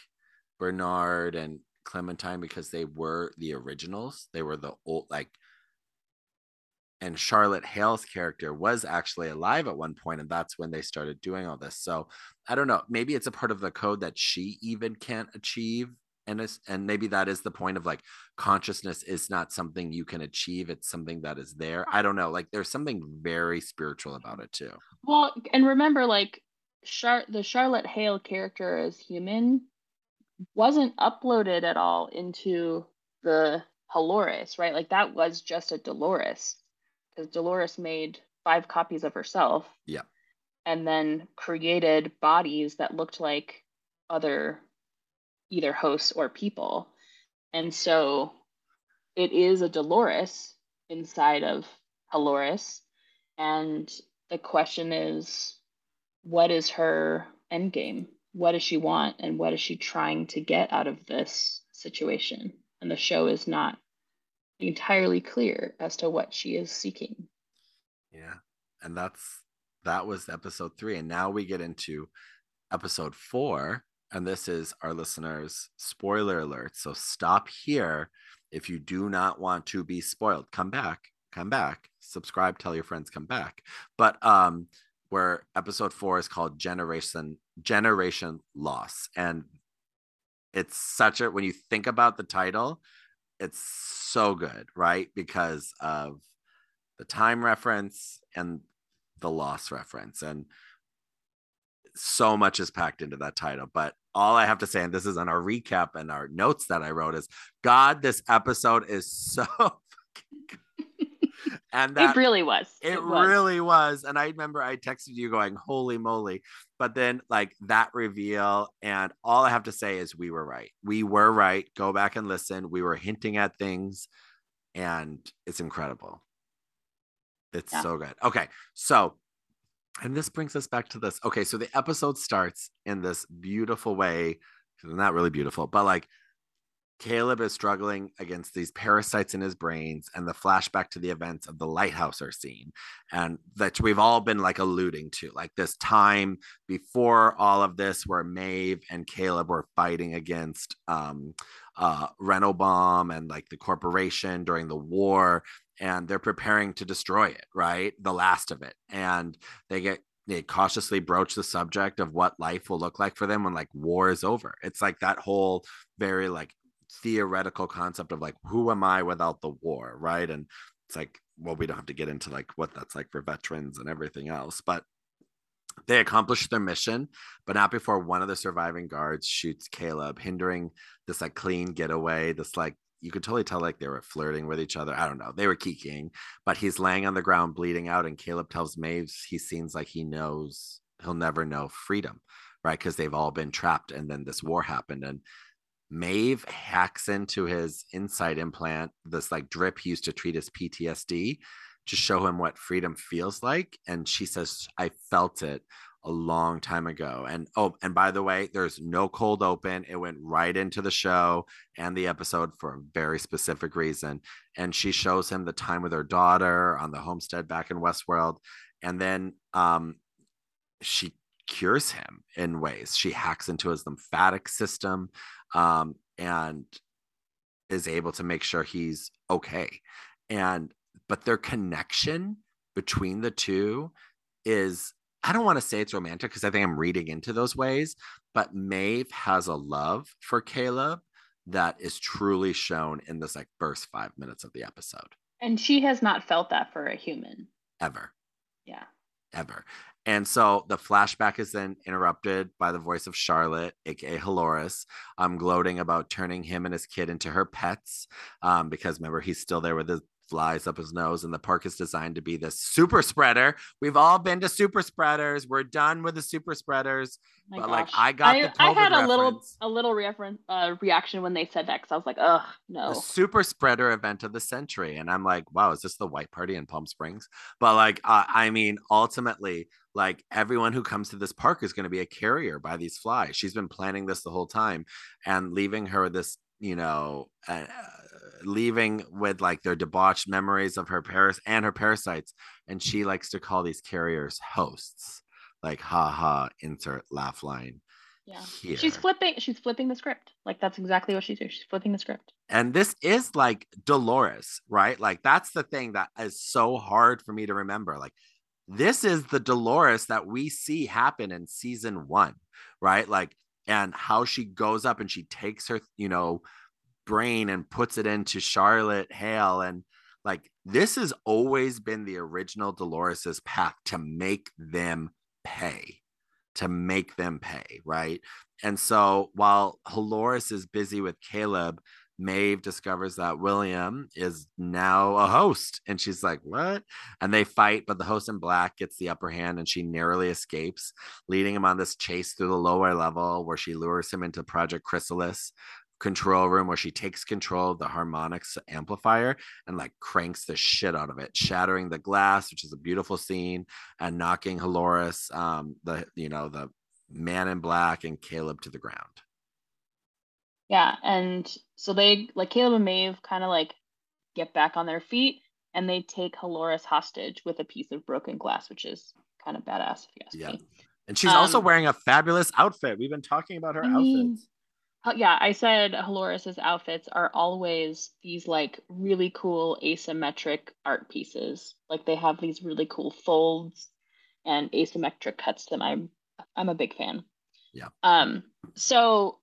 A: Bernard and Clementine because they were the originals. They were the old like and Charlotte Hale's character was actually alive at one point, and that's when they started doing all this. So I don't know. Maybe it's a part of the code that she even can't achieve, and and maybe that is the point of like consciousness is not something you can achieve; it's something that is there. I don't know. Like there's something very spiritual about it too.
B: Well, and remember, like Char- the Charlotte Hale character as human wasn't uploaded at all into the Halores, right? Like that was just a Dolores because Dolores made five copies of herself.
A: Yeah.
B: And then created bodies that looked like other either hosts or people. And so it is a Dolores inside of Dolores. And the question is what is her end game? What does she want? And what is she trying to get out of this situation? And the show is not entirely clear as to what she is seeking.
A: Yeah. And that's that was episode 3 and now we get into episode 4 and this is our listeners spoiler alert. So stop here if you do not want to be spoiled. Come back, come back, subscribe, tell your friends come back. But um where episode 4 is called generation generation loss and it's such a when you think about the title it's so good, right? Because of the time reference and the loss reference. And so much is packed into that title. But all I have to say, and this is on our recap and our notes that I wrote, is God, this episode is so
B: and that, it really was.
A: It, it was. really was. And I remember I texted you going, "Holy moly!" But then, like that reveal, and all I have to say is, we were right. We were right. Go back and listen. We were hinting at things, and it's incredible. It's yeah. so good. Okay, so and this brings us back to this. Okay, so the episode starts in this beautiful way. Not really beautiful, but like Caleb is struggling against these parasites in his brains, and the flashback to the events of the lighthouse are seen, and that we've all been like alluding to, like this time before all of this, where Maeve and Caleb were fighting against um, uh, Rehoboam and like the corporation during the war, and they're preparing to destroy it, right? The last of it, and they get they cautiously broach the subject of what life will look like for them when like war is over. It's like that whole very like theoretical concept of like who am i without the war right and it's like well we don't have to get into like what that's like for veterans and everything else but they accomplish their mission but not before one of the surviving guards shoots caleb hindering this like clean getaway this like you could totally tell like they were flirting with each other. I don't know. They were kikiing, but he's laying on the ground bleeding out. And Caleb tells Maeve he seems like he knows he'll never know freedom, right? Because they've all been trapped and then this war happened. And Maeve hacks into his inside implant, this like drip he used to treat his PTSD, to show him what freedom feels like. And she says, I felt it a long time ago. And oh, and by the way, there's no cold open. It went right into the show and the episode for a very specific reason. And she shows him the time with her daughter on the homestead back in Westworld. And then um she cures him in ways. She hacks into his lymphatic system um, and is able to make sure he's okay. And but their connection between the two is I don't want to say it's romantic because I think I'm reading into those ways, but Maeve has a love for Caleb that is truly shown in this like first five minutes of the episode.
B: And she has not felt that for a human
A: ever.
B: Yeah.
A: Ever. And so the flashback is then interrupted by the voice of Charlotte, aka Halores, um, gloating about turning him and his kid into her pets. Um, because remember, he's still there with his flies up his nose, and the park is designed to be this super spreader. We've all been to super spreaders. We're done with the super spreaders.
B: My
A: but
B: gosh.
A: like I got
B: I,
A: the
B: I had a
A: COVID
B: little a little reference uh, reaction when they said that because I was like, oh no.
A: the super spreader event of the century and i'm like wow is this the white party in palm springs but like uh, i mean ultimately like everyone who comes to this park is going to be a carrier by these flies she's been planning this the whole time and leaving her this you know uh, leaving with like their debauched memories of her paris and her parasites and she likes to call these carriers hosts like ha ha insert laugh line
B: Yeah.
A: here.
B: She's flipping she's flipping the script. Like that's exactly what she's doing. She's flipping the script.
A: and this is like Dolores, right? Like that's the thing that is so hard for me to remember. Like this is the Dolores that we see happen in season 1, right? Like and how she goes up and she takes her, you know, brain and puts it into Charlotte Hale and like this has always been the original Dolores's path to make them pay to make them pay, right? And so while Dolores is busy with Caleb, Maeve discovers that William is now a host. And she's like, What? And they fight, but the host in black gets the upper hand and she narrowly escapes, leading him on this chase through the lower level where she lures him into Project Chrysalis control room where she takes control of the harmonics amplifier and like cranks the shit out of it, shattering the glass, which is a beautiful scene, and knocking Halores, um, the you know, the man in black and Caleb to the ground.
B: Yeah, and so they like Caleb and Maeve kind of like get back on their feet and they take Halores hostage with a piece of broken glass, which is kind of badass if you ask
A: Yeah.
B: me.
A: And she's also
B: Um,
A: wearing a fabulous outfit. We've been talking about her
B: I
A: outfits.
B: Uh, Yeah, I said Halores's outfits are always these like really cool asymmetric art pieces. Like they have these really cool folds and asymmetric cuts to them. I'm I'm a big fan.
A: Yeah.
B: Um. So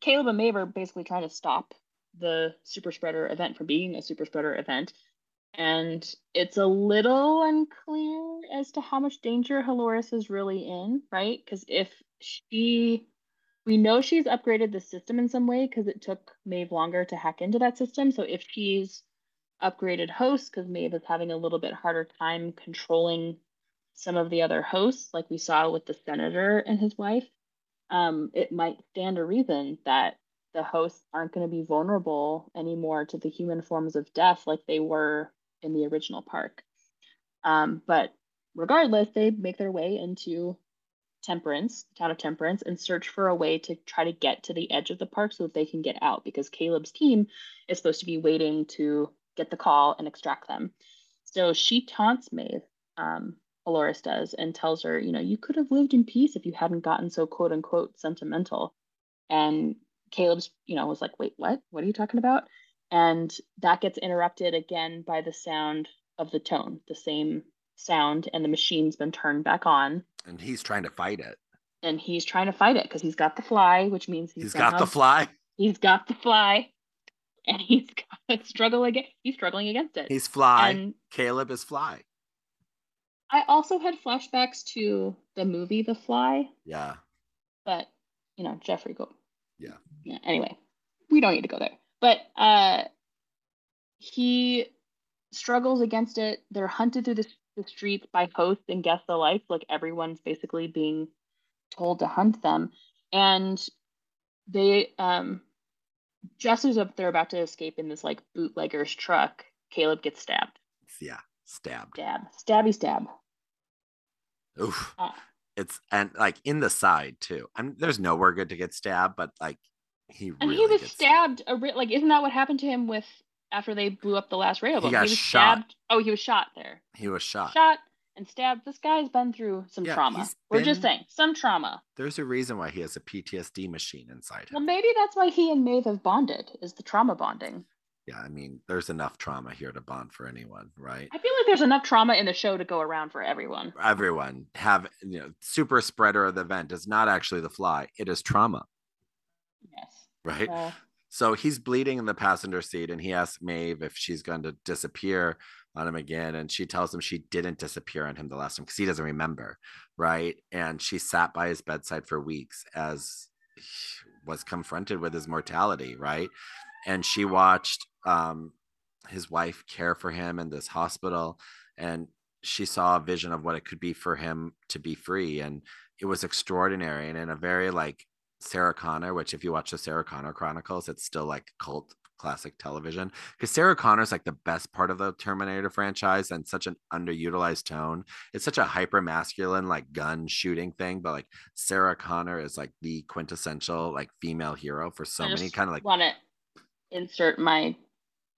B: Caleb and Maeve are basically trying to stop the super spreader event from being a super spreader event, and it's a little unclear as to how much danger Halores is really in, right? Because if she we know she's upgraded the system in some way because it took Maeve longer to hack into that system. So if she's upgraded hosts, because Maeve is having a little bit harder time controlling some of the other hosts, like we saw with the senator and his wife, um, it might stand to reason that the hosts aren't going to be vulnerable anymore to the human forms of death like they were in the original park. Um, but regardless, they make their way into Temperance, the town of Temperance, and search for a way to try to get to the edge of the park so that they can get out because Caleb's team is supposed to be waiting to get the call and extract them. So she taunts Maeve, um, Dolores does, and tells her, you know, you could have lived in peace if you hadn't gotten so quote unquote sentimental. And Caleb's, you know, was like, wait, what? What are you talking about? And that gets interrupted again by the sound of the tone, the same sound, and the machine's been turned back on
A: And he's trying to fight it.
B: and he's trying to fight it because he's got the fly, which means he's,
A: he's got the fly.
B: He's got the fly, and he's got to struggle again. He's struggling against it.
A: He's fly.
B: and
A: Caleb is fly.
B: I also had flashbacks to the movie The Fly,
A: Yeah.
B: but you know Jeffrey go.
A: Yeah.
B: Yeah. Anyway, we don't need to go there. But uh, he struggles against it. They're hunted through the, the streets by hosts and guests alike. Like everyone's basically being told to hunt them, and they um just as they're about to escape in this like bootlegger's truck, Caleb gets stabbed.
A: Yeah. Stabbed.
B: Stab, stabby stab.
A: Oof.
B: Uh,
A: It's and like in the side too. I'm there's nowhere good to get stabbed, but like he
B: And
A: really
B: he was stabbed. A ri- like, isn't that what happened to him with after they blew up the last rail?
A: He got
B: was
A: shot.
B: stabbed. Oh, he was shot there.
A: He was shot.
B: Shot and stabbed. This guy's been through some
A: Yeah,
B: trauma. We're just saying, some trauma.
A: There's a reason why he has a PTSD machine inside
B: Well, maybe that's why he and Maeve have bonded, is the trauma bonding.
A: Yeah, I mean, there's enough trauma here to bond for anyone, right?
B: I feel like there's enough trauma in the show to go around for everyone.
A: Everyone have you know, super spreader of the event is not actually the fly; it is trauma,
B: Yes.
A: right?
B: Uh,
A: So he's bleeding in the passenger seat, and he asks Maeve if she's going to disappear on him again, and she tells him she didn't disappear on him the last time because he doesn't remember, right? And she sat by his bedside for weeks as he was confronted with his mortality, right? And she watched um, his wife care for him in this hospital, and she saw a vision of what it could be for him to be free, and it was extraordinary, and in a very like Sarah Connor, which if you watch the Sarah Connor Chronicles, it's still like cult classic television. Because Sarah Connor's like the best part of the Terminator franchise and such an underutilized tone. It's such a hyper masculine, like gun shooting thing, but like Sarah Connor is like the quintessential like female hero for so many kind of like
B: want to insert my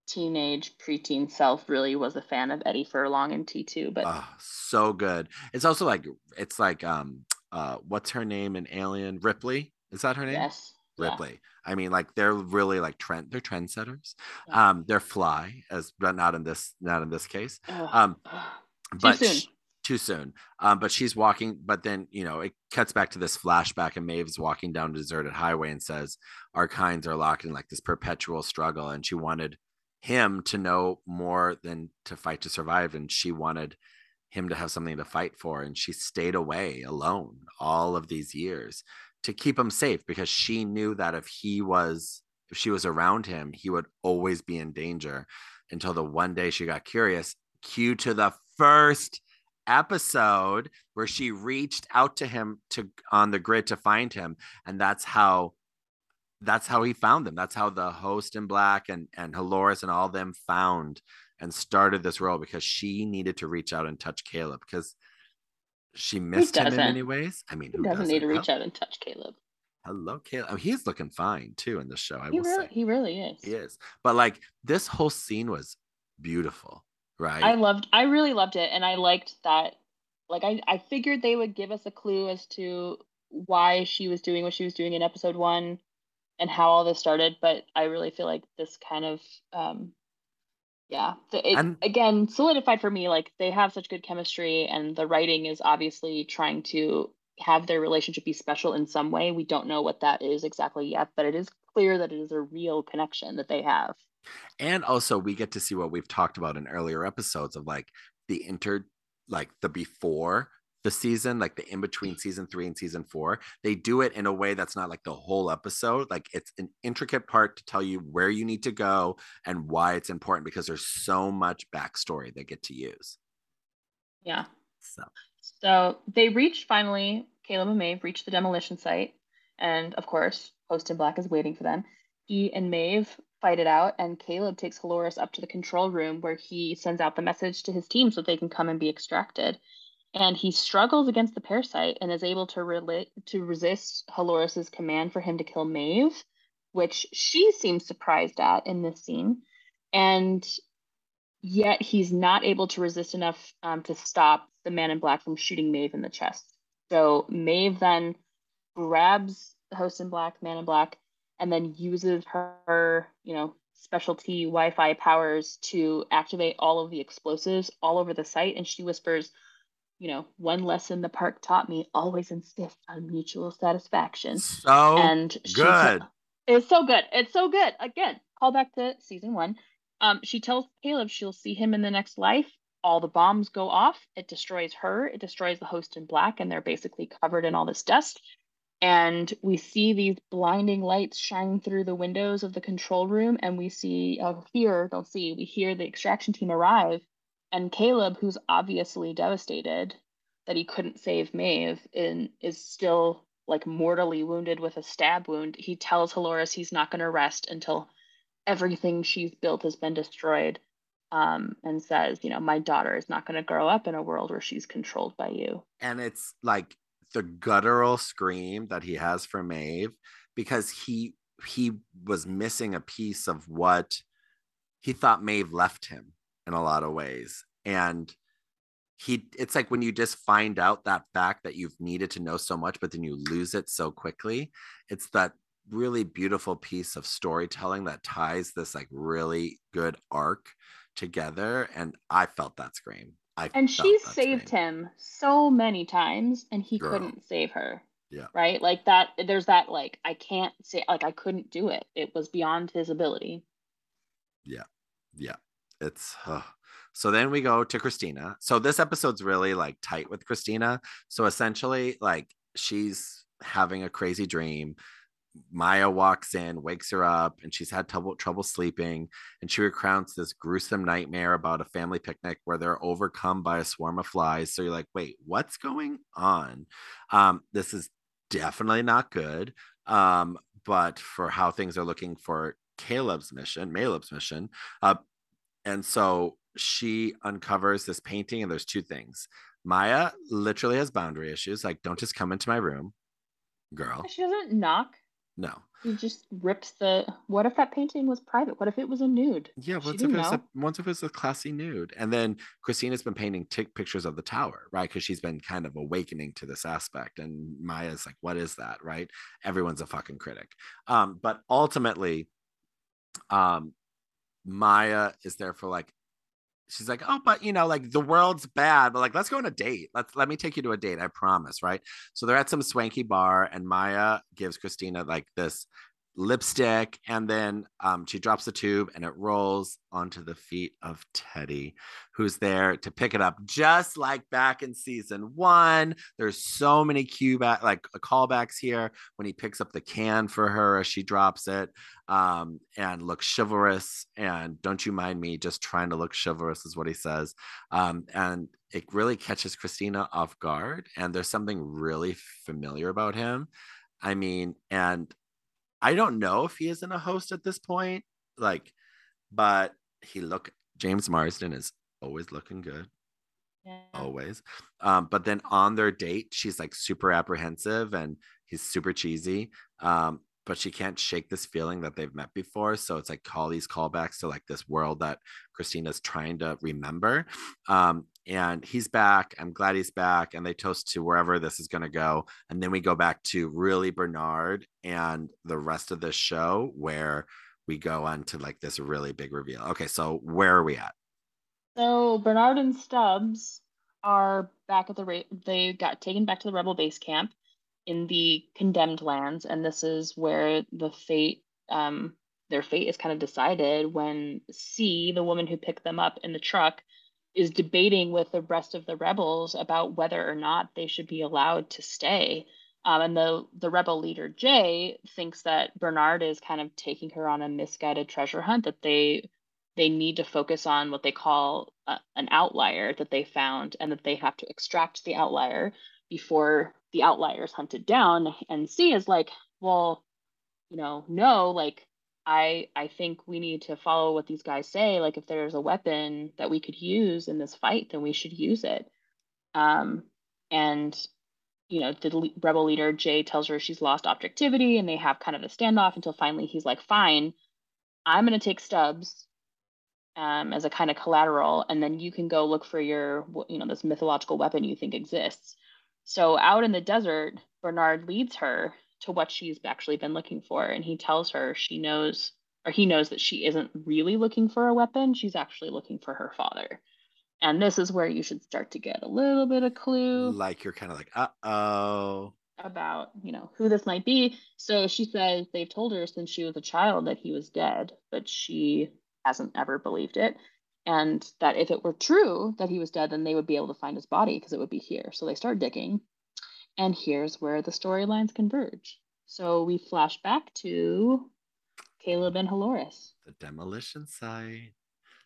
B: teenage preteen self really was a fan of Eddie Furlong in T2, but
A: oh, so good. It's also like it's like um uh what's her name in Alien? Ripley? Is that her name?
B: yes. yeah.
A: Ripley. I mean, like they're really like trend. They're trendsetters.
B: Yeah.
A: Um, they're fly as, but not in this, not in this case.
B: Ugh.
A: Um,
B: Ugh.
A: but
B: soon.
A: Too soon. Um, but she's walking. But then you know it cuts back to this flashback, and Maeve's walking down a deserted highway and says, "Our kinds are locked in like this perpetual struggle." And she wanted him to know more than to fight to survive, and she wanted him to have something to fight for. And she stayed away alone all of these years to keep him safe because she knew that if he was if she was around him he would always be in danger until the one day she got curious cue to the first episode where she reached out to him to on the grid to find him and that's how that's how he found them that's how the host in black and and Halores and all them found and started this role because she needed to reach out and touch Caleb because she missed him in many ways. I mean,
B: He
A: who
B: doesn't need to reach out and touch Caleb.
A: Hello, Caleb. Oh, he's looking fine too in the show. I
B: He
A: will
B: really,
A: say
B: he really is.
A: he is. But like this whole scene was beautiful, right?
B: I loved I really loved it and I liked that like I, I figured they would give us a clue as to why she was doing what she was doing in episode one and how all this started, but I really feel like this kind of um yeah, the, it again solidified for me like they have such good chemistry and the writing is obviously trying to have their relationship be special in some way. We don't know what that is exactly yet, but it is clear that it is a real connection that they have.
A: And also we get to see what we've talked about in earlier episodes of like the inter like the before the season like the in between mm-hmm. season three and season four they do it in a way that's not like the whole episode like it's an intricate part to tell you where you need to go and why it's important because there's so much backstory they get to use
B: Yeah.
A: so
B: So they reach finally, Caleb and Maeve reach the demolition site. And of course, Host in Black is waiting for them. He and Maeve fight it out, and Caleb takes Halores up to the control room where he sends out the message to his team so they can come and be extracted. And he struggles against the parasite and is able to relate to resist Halores' command for him to kill Maeve, which she seems surprised at in this scene. And yet he's not able to resist enough um, to stop the man in black from shooting Maeve in the chest. So Maeve then grabs the host in black, man in black, and then uses her, you know, specialty Wi-Fi powers to activate all of the explosives all over the site. And she whispers, you know, one lesson the park taught me: always insist on mutual satisfaction.
A: so
B: and
A: good
B: it's so good. It's so good. Again, call back to season one. Um, she tells Caleb she'll see him in the next life. All the bombs go off. It destroys her. It destroys the host in black, and they're basically covered in all this dust. And we see these blinding lights shine through the windows of the control room, and we see, oh hear, don't see, we hear the extraction team arrive. And Caleb, who's obviously devastated that he couldn't save Maeve, and is still like mortally wounded with a stab wound, he tells Halores he's not going to rest until everything she's built has been destroyed. Um, and says, you know, my daughter is not going to grow up in a world where she's controlled by you.
A: and it's like the guttural scream that he has for Maeve because he he was missing a piece of what he thought Maeve left him in a lot of ways. And he it's like when you just find out that fact that you've needed to know so much but then you lose it so quickly it's that really beautiful piece of storytelling that ties this like really good arc together. And i felt that scream I
B: and she saved scream. him so many times and he Girl. couldn't save her
A: yeah
B: right like that there's that like i can't say like i couldn't do it it was beyond his ability
A: yeah yeah it's uh, so then we go to Christina. So this episode's really like tight with Christina. So essentially, like she's having a crazy dream. Maya walks in, wakes her up, and she's had trouble trouble sleeping. And she recounts this gruesome nightmare about a family picnic where they're overcome by a swarm of flies. So you're like, wait, what's going on? Um, this is definitely not good. Um, but for how things are looking for Caleb's mission, Maleb's mission, uh, and so she uncovers this painting, and there's two things. Maya literally has boundary issues. Like, don't just come into my room, girl.
B: She doesn't knock.
A: No.
B: She just rips the. What if that painting was private? What if it was a nude?
A: Yeah, what if it was a, once if it was a classy nude? And then Christina's been painting t- pictures of the tower, right? Because she's been kind of awakening to this aspect. And Maya's like, what is that, right? Everyone's a fucking critic. Um, but ultimately, um, Maya is there for like she's like, oh, but you know, like the world's bad, but like let's go on a date. Let's let me take you to a date. I promise, right? So they're at some swanky bar, and Maya gives Christina like this lipstick and then um, she drops the tube and it rolls onto the feet of teddy who's there to pick it up just like back in season one. There's so many cue back like uh, callbacks here when he picks up the can for her as she drops it um, and looks chivalrous. And don't you mind me just trying to look chivalrous is what he says. Um, and it really catches christina off guard and there's something really familiar about him. I mean, and I don't know if he isn't a host at this point, like, but he look James Marsden is always looking good. Yeah. Always. Um, but then on their date, she's like super apprehensive and he's super cheesy. Um, but she can't shake this feeling that they've met before. So it's like all these callbacks to like this world that Christina's trying to remember. Um, and he's back. I'm glad he's back. And they toast to wherever this is going to go. And then we go back to really Bernard and the rest of the show where we go on to like this really big reveal. Okay, so where are we at?
B: So Bernard and Stubbs are back at the. They got taken back to the rebel base camp in the condemned lands, and this is where the fate, um, their fate is kind of decided when C, the woman who picked them up in the truck, is debating with the rest of the rebels about whether or not they should be allowed to stay. Um, and the the rebel leader Jay thinks that Bernard is kind of taking her on a misguided treasure hunt. That they they need to focus on what they call a, an outlier that they found, and that they have to extract the outlier before the outliers hunted down and C is like well you know no like i i think we need to follow what these guys say like if there's a weapon that we could use in this fight then we should use it. Um and you know the rebel leader jay tells her she's lost objectivity and they have kind of a standoff until finally he's like fine i'm going to take stubbs um, as a kind of collateral and then you can go look for your you know this mythological weapon you think exists. So out in the desert, Bernard leads her to what she's actually been looking for. And he tells her she knows, or he knows that she isn't really looking for a weapon. She's actually looking for her father. And this is where you should start to get a little bit of clue.
A: Like you're kind of like, uh oh.
B: About, you know, who this might be. So she says they've told her since she was a child that he was dead, but she hasn't ever believed it and that if it were true that he was dead, then they would be able to find his body because it would be here. So they start digging, and here's where the storylines converge. So we flash back to Caleb and Halores.
A: The demolition site.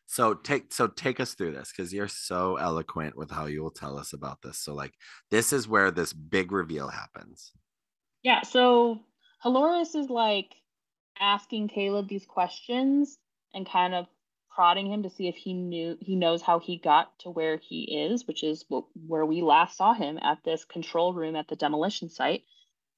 A: So take so take us through this because you're so eloquent with how you will tell us about this. So like this is where this big reveal happens.
B: Yeah. So Halores is like asking Caleb these questions and kind of prodding him to see if he knew he knows how he got to where he is, which is where we last saw him at this control room at the demolition site.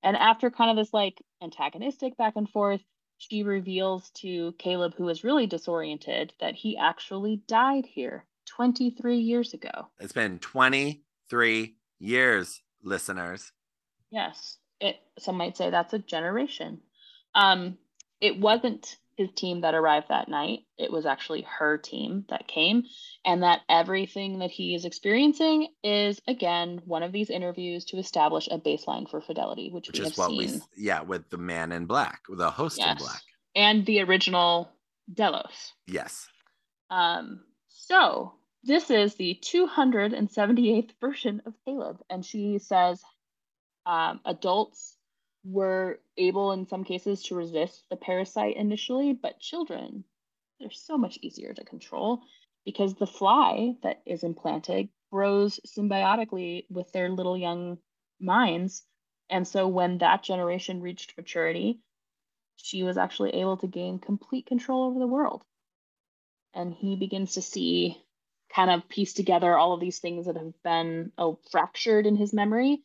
B: And after kind of this like antagonistic back and forth, she reveals to Caleb, who is really disoriented, that he actually died here 23 years ago.
A: It's been 23 years, listeners.
B: Yes. It some might say that's a generation. Um it wasn't his team that arrived that night. It was actually her team that came, and that everything that he is experiencing is again one of these interviews to establish a baseline for fidelity, which, which is what seen. we
A: yeah with the man in black, the host yes. in black,
B: and the original Delos.
A: Yes.
B: Um. So this is the 278th version of Caleb, and she says um, adults were able in some cases to resist the parasite initially, but children, they're so much easier to control because the fly that is implanted grows symbiotically with their little young minds. And so when that generation reached maturity, she was actually able to gain complete control over the world. And he begins to see, kind of piece together all of these things that have been oh, fractured in his memory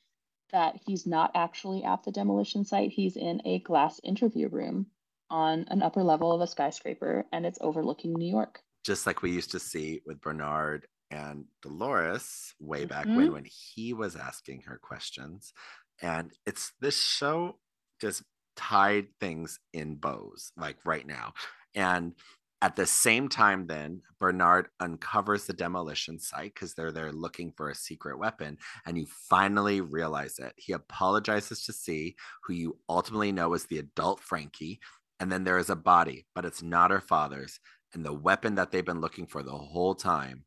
B: that he's not actually at the demolition site. He's in a glass interview room on an upper level of a skyscraper and it's overlooking New York.
A: Just like we used to see with Bernard and Dolores way back mm-hmm. when when he was asking her questions. And it's this show just tied things in bows like right now. And at the same time, then Bernard uncovers the demolition site because they're there looking for a secret weapon, and you finally realize it. He apologizes to C, who you ultimately know is the adult Frankie, and then there is a body, but it's not her father's. And the weapon that they've been looking for the whole time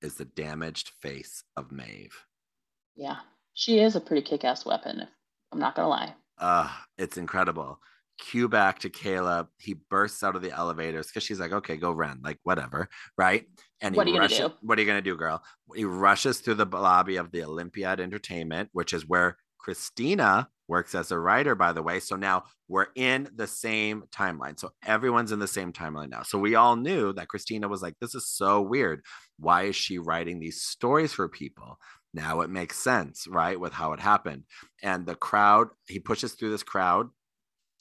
A: is the damaged face of Maeve.
B: Yeah, she is a pretty kick ass weapon. I'm not going to lie.
A: Uh, it's incredible cue back to Caleb. He bursts out of the elevators because she's like, okay, go run, like whatever, right?
B: And what are you rushes, gonna do?
A: What are you gonna do, girl? He rushes through the lobby of the Olympiad Entertainment, which is where Christina works as a writer, by the way. So now we're in the same timeline. So everyone's in the same timeline now. So we all knew that Christina was like, this is so weird. Why is she writing these stories for people? Now it makes sense, right? With how it happened. And the crowd, he pushes through this crowd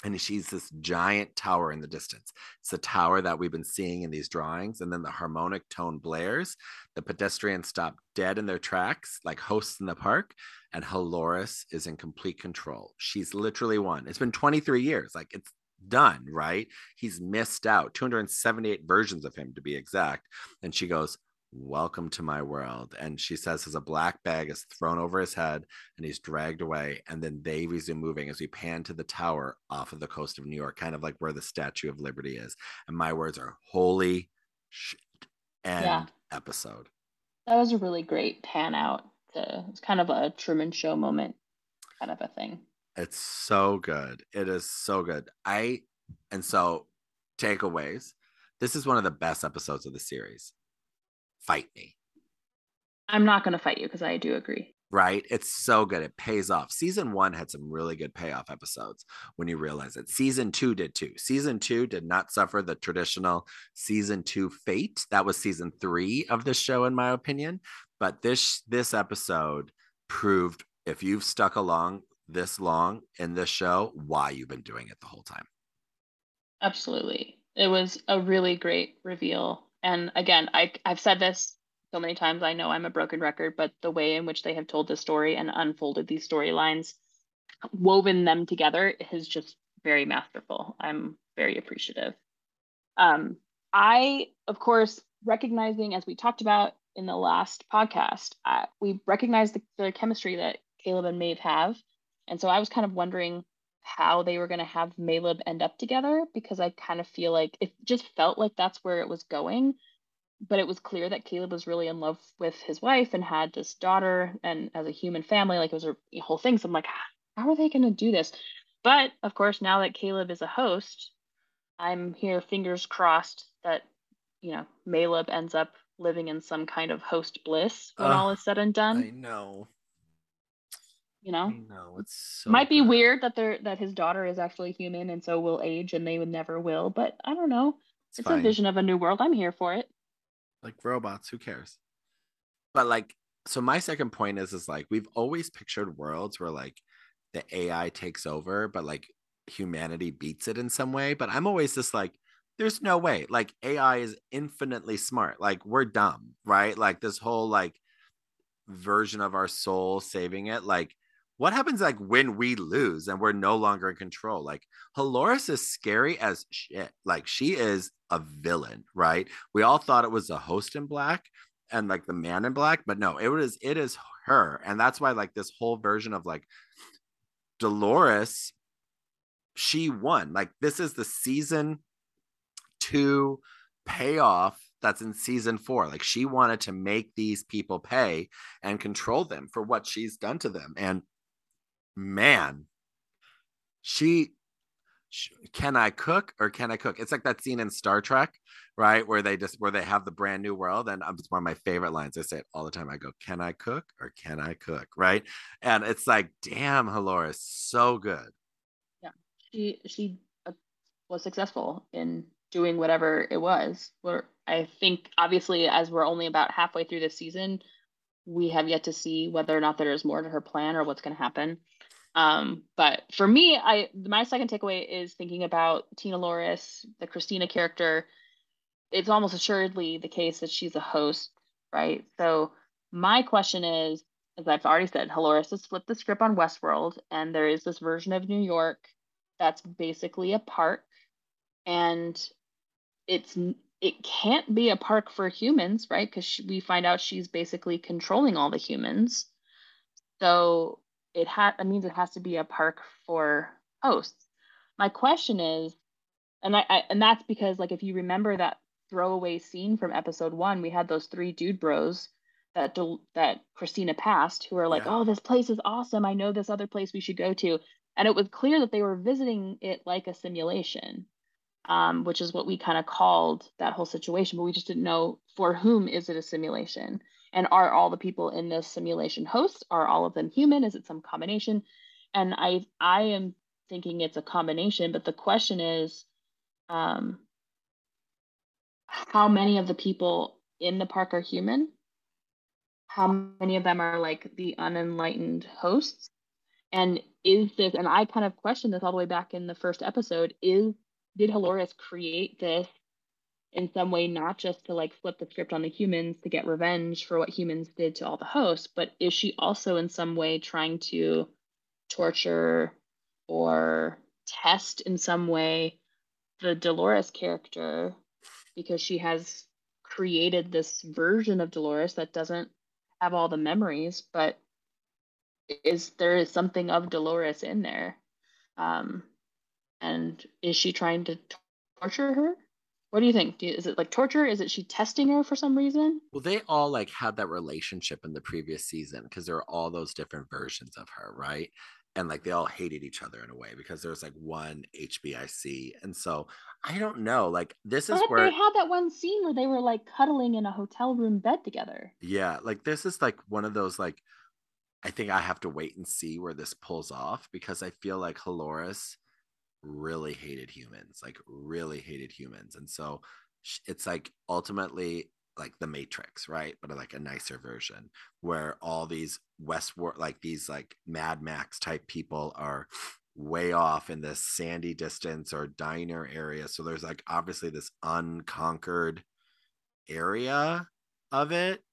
A: and he sees this giant tower in the distance. It's the tower that we've been seeing in these drawings. And then the harmonic tone blares. The pedestrians stop dead in their tracks, like hosts in the park. And Halores is in complete control. She's literally won. It's been 23 years. Like it's done, right? He's missed out 278 versions of him to be exact. And she goes, welcome to my world and she says as a black bag is thrown over his head and he's dragged away and then they resume moving as we pan to the tower off of the coast of new york kind of like where the statue of liberty is and my words are holy shit end yeah. episode.
B: That was a really great pan out to, it's kind of a truman show moment kind of a thing.
A: It's so good. It is so good. I and so takeaways. This is one of the best episodes of the series fight me.
B: I'm not going to fight you because I do agree.
A: Right? It's so good. It pays off. Season one had some really good payoff episodes when you realize it. Season two did too. Season two did not suffer the traditional season two fate. That was season three of the show, in my opinion. But this this episode proved if you've stuck along this long in this show, why you've been doing it the whole time.
B: Absolutely. It was a really great reveal and again, I I've said this so many times. I know I'm a broken record, but the way in which they have told the story and unfolded these storylines, woven them together, is just very masterful. I'm very appreciative. Um, I, of course, recognizing as we talked about in the last podcast, uh, we recognize the, the chemistry that Caleb and Maeve have, and so I was kind of wondering how they were going to have Maelib end up together because I kind of feel like it just felt like that's where it was going. But it was clear that Caleb was really in love with his wife and had this daughter, and as a human family, like it was a whole thing. So I'm like, how are they going to do this? But of course, now that Caleb is a host, I'm here, fingers crossed that you know Maelib ends up living in some kind of host bliss when uh, all is said and done.
A: I know.
B: You know,
A: no, it's so
B: might be weird that they're that his daughter is actually human and so will age and they would never will, but I don't know. It's, it's a vision of a new world. I'm here for it.
A: Like robots, who cares? But like, so my second point is is like we've always pictured worlds where like the AI takes over, but like humanity beats it in some way. But I'm always just like, there's no way. Like AI is infinitely smart. Like we're dumb, right? Like this whole like version of our soul saving it. Like what happens like when we lose and we're no longer in control? Like Halores is scary as shit. Like she is a villain, right? We all thought it was the host in black and like the man in black, but no, it was it is her. And that's why like this whole version of like Dolores, she won. Like this is the season two payoff that's in season four. Like she wanted to make these people pay and control them for what she's done to them. And man, she, she can I cook or can I cook? It's like that scene in Star Trek, right? Where they just where they have the brand new world, and it's one of my favorite lines. I say it all the time. I go, "Can I cook or can I cook?" Right? And it's like, damn, Halores, so good.
B: Yeah, she she uh, was successful in doing whatever it was. Where I think, obviously, as we're only about halfway through this season, we have yet to see whether or not there is more to her plan or what's going to happen. Um, but for me, I my second takeaway is thinking about Tina Loris, the Christina character. It's almost assuredly the case that she's a host, right? So my question is, as I've already said, Halores has flipped the script on Westworld, and there is this version of New York that's basically a park, and it's it can't be a park for humans, right? Because we find out she's basically controlling all the humans. So it ha- it means it has to be a park for hosts. My question is, and I, I and that's because like if you remember that throwaway scene from episode one, we had those three dude bros that del- that Christina passed who are like, yeah. oh, this place is awesome. I know this other place we should go to, and it was clear that they were visiting it like a simulation. Um, which is what we kind of called that whole situation, but we just didn't know for whom is it a simulation and are all the people in this simulation hosts? Are all of them human? Is it some combination? And i i am thinking it's a combination but the question is um how many of the people in the park are human? How many of them are like the unenlightened hosts? And is this and i kind of questioned this all the way back in the first episode is did Halores create this in some way not just to like flip the script on the humans to get revenge for what humans did to all the hosts but is she also in some way trying to torture or test in some way the Dolores character? Because she has created this version of Dolores that doesn't have all the memories but is there is something of Dolores in there. Um and is she trying to torture her what do you think? Do you, is it like torture? Is it she testing her for some reason?
A: Well, they all like had that relationship in the previous season because there are all those different versions of her, right? And like they all hated each other in a way because there's like one HBIC. And so I don't know. Like this is
B: but
A: where
B: they had that one scene where they were like cuddling in a hotel room bed together.
A: Yeah, like this is like one of those like I think I have to wait and see where this pulls off because I feel like Halores really hated humans, like really hated humans. And so it's like ultimately like the Matrix, right? But like a nicer version where all these Westworld, like these like Mad Max type people are way off in this sandy distance or diner area. So there's like obviously this unconquered area of it.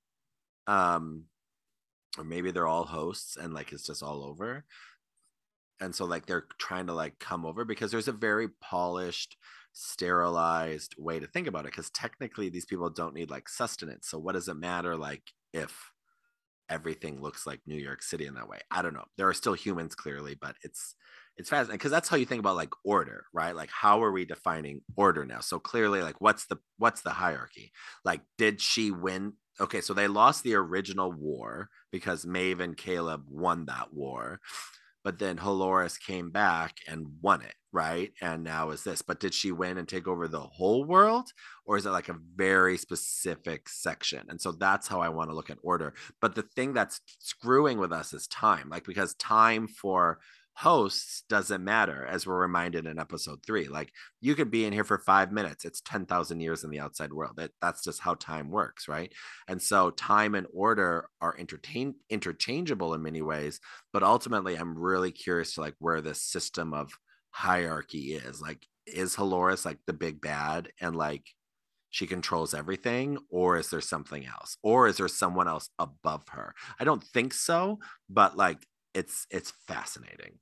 A: Um, or maybe they're all hosts and like it's just all over and so like they're trying to like come over because there's a very polished sterilized way to think about it because technically these people don't need like sustenance so what does it matter like if everything looks like new york city in that way? I don't know. There are still humans clearly but it's it's fascinating because that's how you think about like order right? Like how are we defining order now? So clearly like what's the what's the hierarchy? Like did she win? Okay so they lost the original war because maeve and caleb won that war but then Halores came back and won it, right? And now is this. But did she win and take over the whole world? Or is it like a very specific section? And so that's how I want to look at order. But the thing that's screwing with us is time, like because time for hosts doesn't matter as we're reminded in episode three like you could be in here for five minutes it's 10,000 years in the outside world that, that's just how time works right? And so time and order are entertain interchangeable in many ways but ultimately i'm really curious to like where this system of hierarchy is like is Halores like the big bad and like she controls everything or is there something else or is there someone else above her? I don't think so but like it's it's fascinating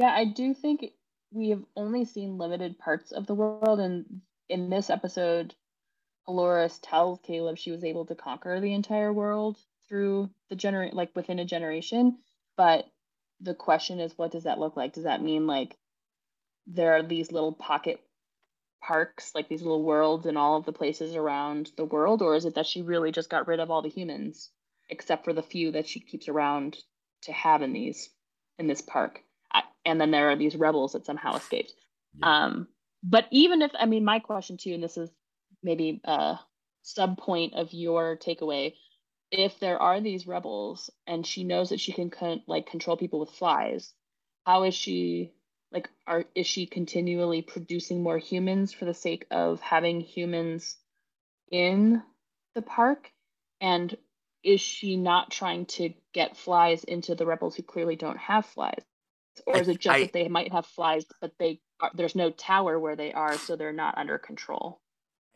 B: yeah i do think we have only seen limited parts of the world and in this episode Halores tells Caleb she was able to conquer the entire world through the generate like within a generation but the question is what does that look like does that mean like there are these little pocket parks, like these little worlds in all of the places around the world, or is it that she really just got rid of all the humans, except for the few that she keeps around to have in these in this park? And then there are these rebels that somehow escaped. Yeah. Um, but even if I mean, my question too, and this is maybe a sub point of your takeaway, if there are these rebels and she knows that she can con- like control people with flies, how is she like are is she continually producing more humans for the sake of having humans in the park and is she not trying to get flies into the rebels who clearly don't have flies or is it just I, that they might have flies but they are, there's no tower where they are so they're not under control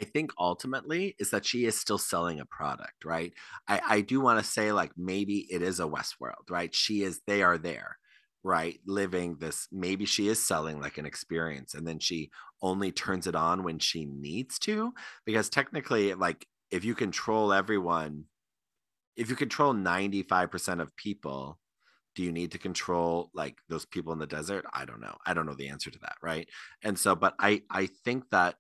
A: I think ultimately is that she is still selling a product, right? I, I do want to say like maybe it is a Westworld, right? She is, they are there right living this maybe she is selling like an experience and then she only turns it on when she needs to because technically like if you control everyone if you control 95% of people do you need to control like those people in the desert? I don't know. I don't know the answer to that right? And so but i i think that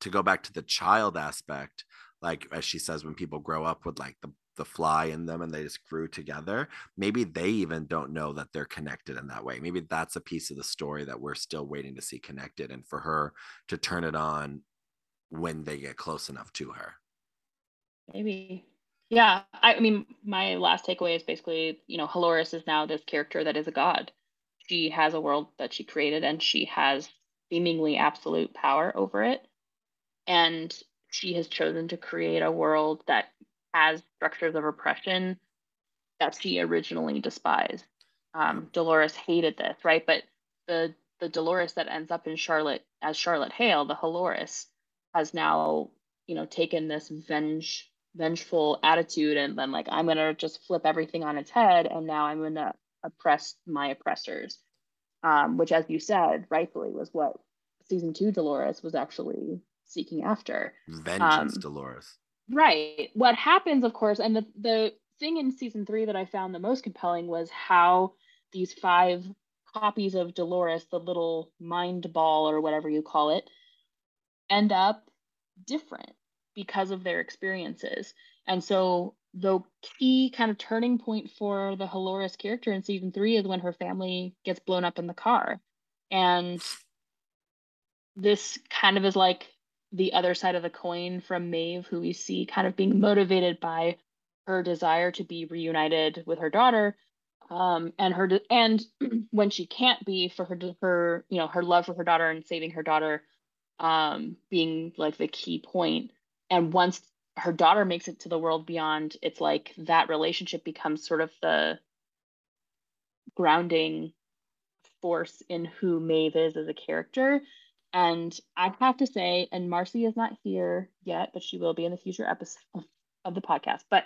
A: to go back to the child aspect like as she says when people grow up with like the the fly in them and they just grew together maybe they even don't know that they're connected in that way. Maybe that's a piece of the story that we're still waiting to see connected and for her to turn it on when they get close enough to her.
B: Maybe yeah i mean my last takeaway is basically you know halores is now this character that is a god she has a world that she created and she has seemingly absolute power over it and she has chosen to create a world that has structures of oppression that she originally despised. Um, Dolores hated this, right? But the the Dolores that ends up in Charlotte as Charlotte Hale, the Halores, has now you know taken this venge vengeful attitude and then like I'm gonna just flip everything on its head and now I'm gonna oppress my oppressors, um, which as you said rightfully was what season two Dolores was actually seeking after.
A: Vengeance, um, Dolores.
B: Right. What happens, of course, and the the thing in season three that I found the most compelling was how these five copies of Dolores, the little mind ball or whatever you call it, end up different because of their experiences. And so the key kind of turning point for the Halores character in season three is when her family gets blown up in the car. And this kind of is like the other side of the coin from Maeve, who we see kind of being motivated by her desire to be reunited with her daughter, um, and her de- and when she can't be for her her you know her love for her daughter and saving her daughter, um, being like the key point. And once her daughter makes it to the world beyond, it's like that relationship becomes sort of the grounding force in who Maeve is as a character and I have to say, and Marcy is not here yet, but she will be in the future episode of the podcast. But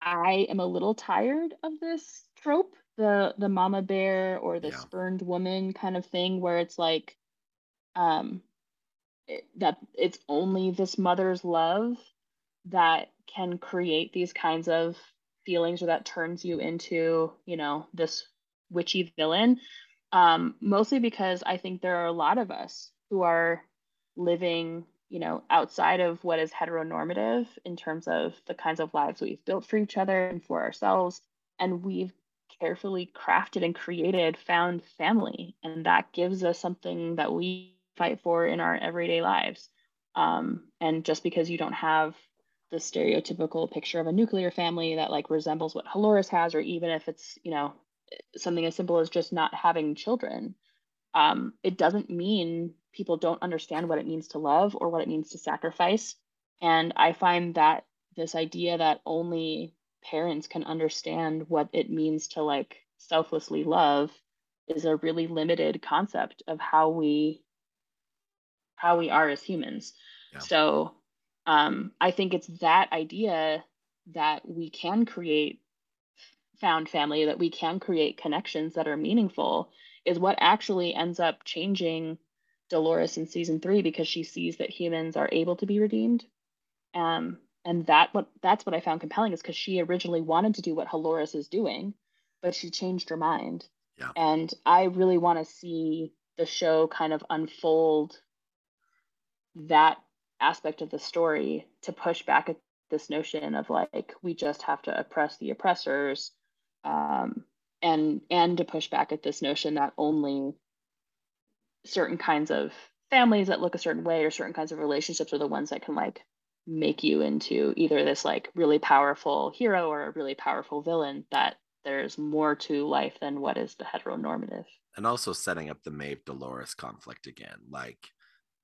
B: I am a little tired of this trope, the the mama bear or the yeah. spurned woman kind of thing, where it's like, um, that it's only this mother's love that can create these kinds of feelings or that turns you into, you know, this witchy villain um, mostly because I think there are a lot of us who are living, you know, outside of what is heteronormative in terms of the kinds of lives we've built for each other and for ourselves. And we've carefully crafted and created found family. And that gives us something that we fight for in our everyday lives. Um, and just because you don't have the stereotypical picture of a nuclear family that like resembles what Halores has, or even if it's, you know, something as simple as just not having children, um, it doesn't mean people don't understand what it means to love or what it means to sacrifice. And I find that this idea that only parents can understand what it means to like selflessly love is a really limited concept of how we how we are as humans. Yeah. So um, I think it's that idea that we can create found family, that we can create connections that are meaningful, is what actually ends up changing Dolores in season three because she sees that humans are able to be redeemed. Um, and that what that's what I found compelling is because she originally wanted to do what Halores is doing, but she changed her mind.
A: Yeah.
B: And I really want to see the show kind of unfold that aspect of the story to push back at this notion of like we just have to oppress the oppressors um, and and to push back at this notion that only certain kinds of families that look a certain way or certain kinds of relationships are the ones that can like make you into either this like really powerful hero or a really powerful villain that there's more to life than what is the heteronormative.
A: And also setting up the maeve dolores conflict again like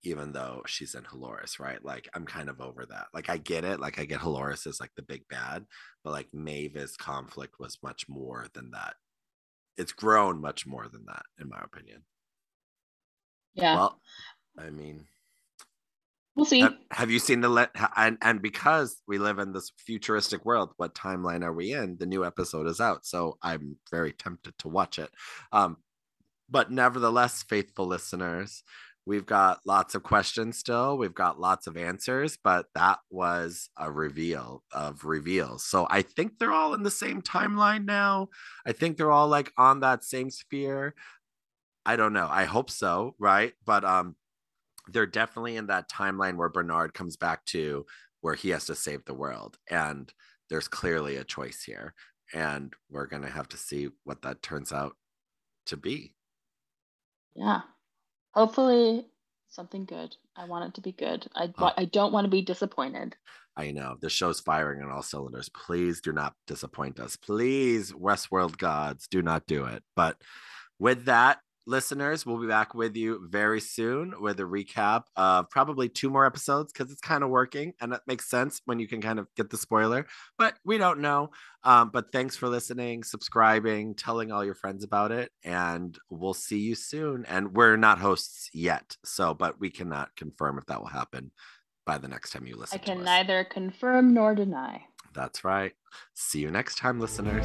A: even though she's in Halores, right? Like I'm kind of over that. Like I get it. Like I get Halores is like the big bad, but like Maeve's conflict was much more than that. It's grown much more than that, in my opinion.
B: Yeah. Well,
A: I mean,
B: we'll see.
A: Have, have you seen the let? And and because we live in this futuristic world, what timeline are we in? The new episode is out, so I'm very tempted to watch it. Um, but nevertheless, faithful listeners, We've got lots of questions still. We've got lots of answers, but that was a reveal of reveals. So I think they're all in the same timeline now. I think they're all like on that same sphere. I don't know. I hope so, right? But um they're definitely in that timeline where Bernard comes back to where he has to save the world and there's clearly a choice here and we're going to have to see what that turns out to be.
B: Yeah. Hopefully, something good. I want it to be good. I oh. I don't want to be disappointed.
A: I know the show's firing on all cylinders. Please do not disappoint us. Please, Westworld gods, do not do it. But with that, listeners, we'll be back with you very soon with a recap of probably two more episodes because it's kind of working and it makes sense when you can kind of get the spoiler, but we don't know. Um, but thanks for listening, subscribing, telling all your friends about it, and we'll see you soon. And we're not hosts yet, so but we cannot confirm if that will happen by the next time you listen.
B: I can neither confirm nor deny.
A: That's right. See you next time, listeners.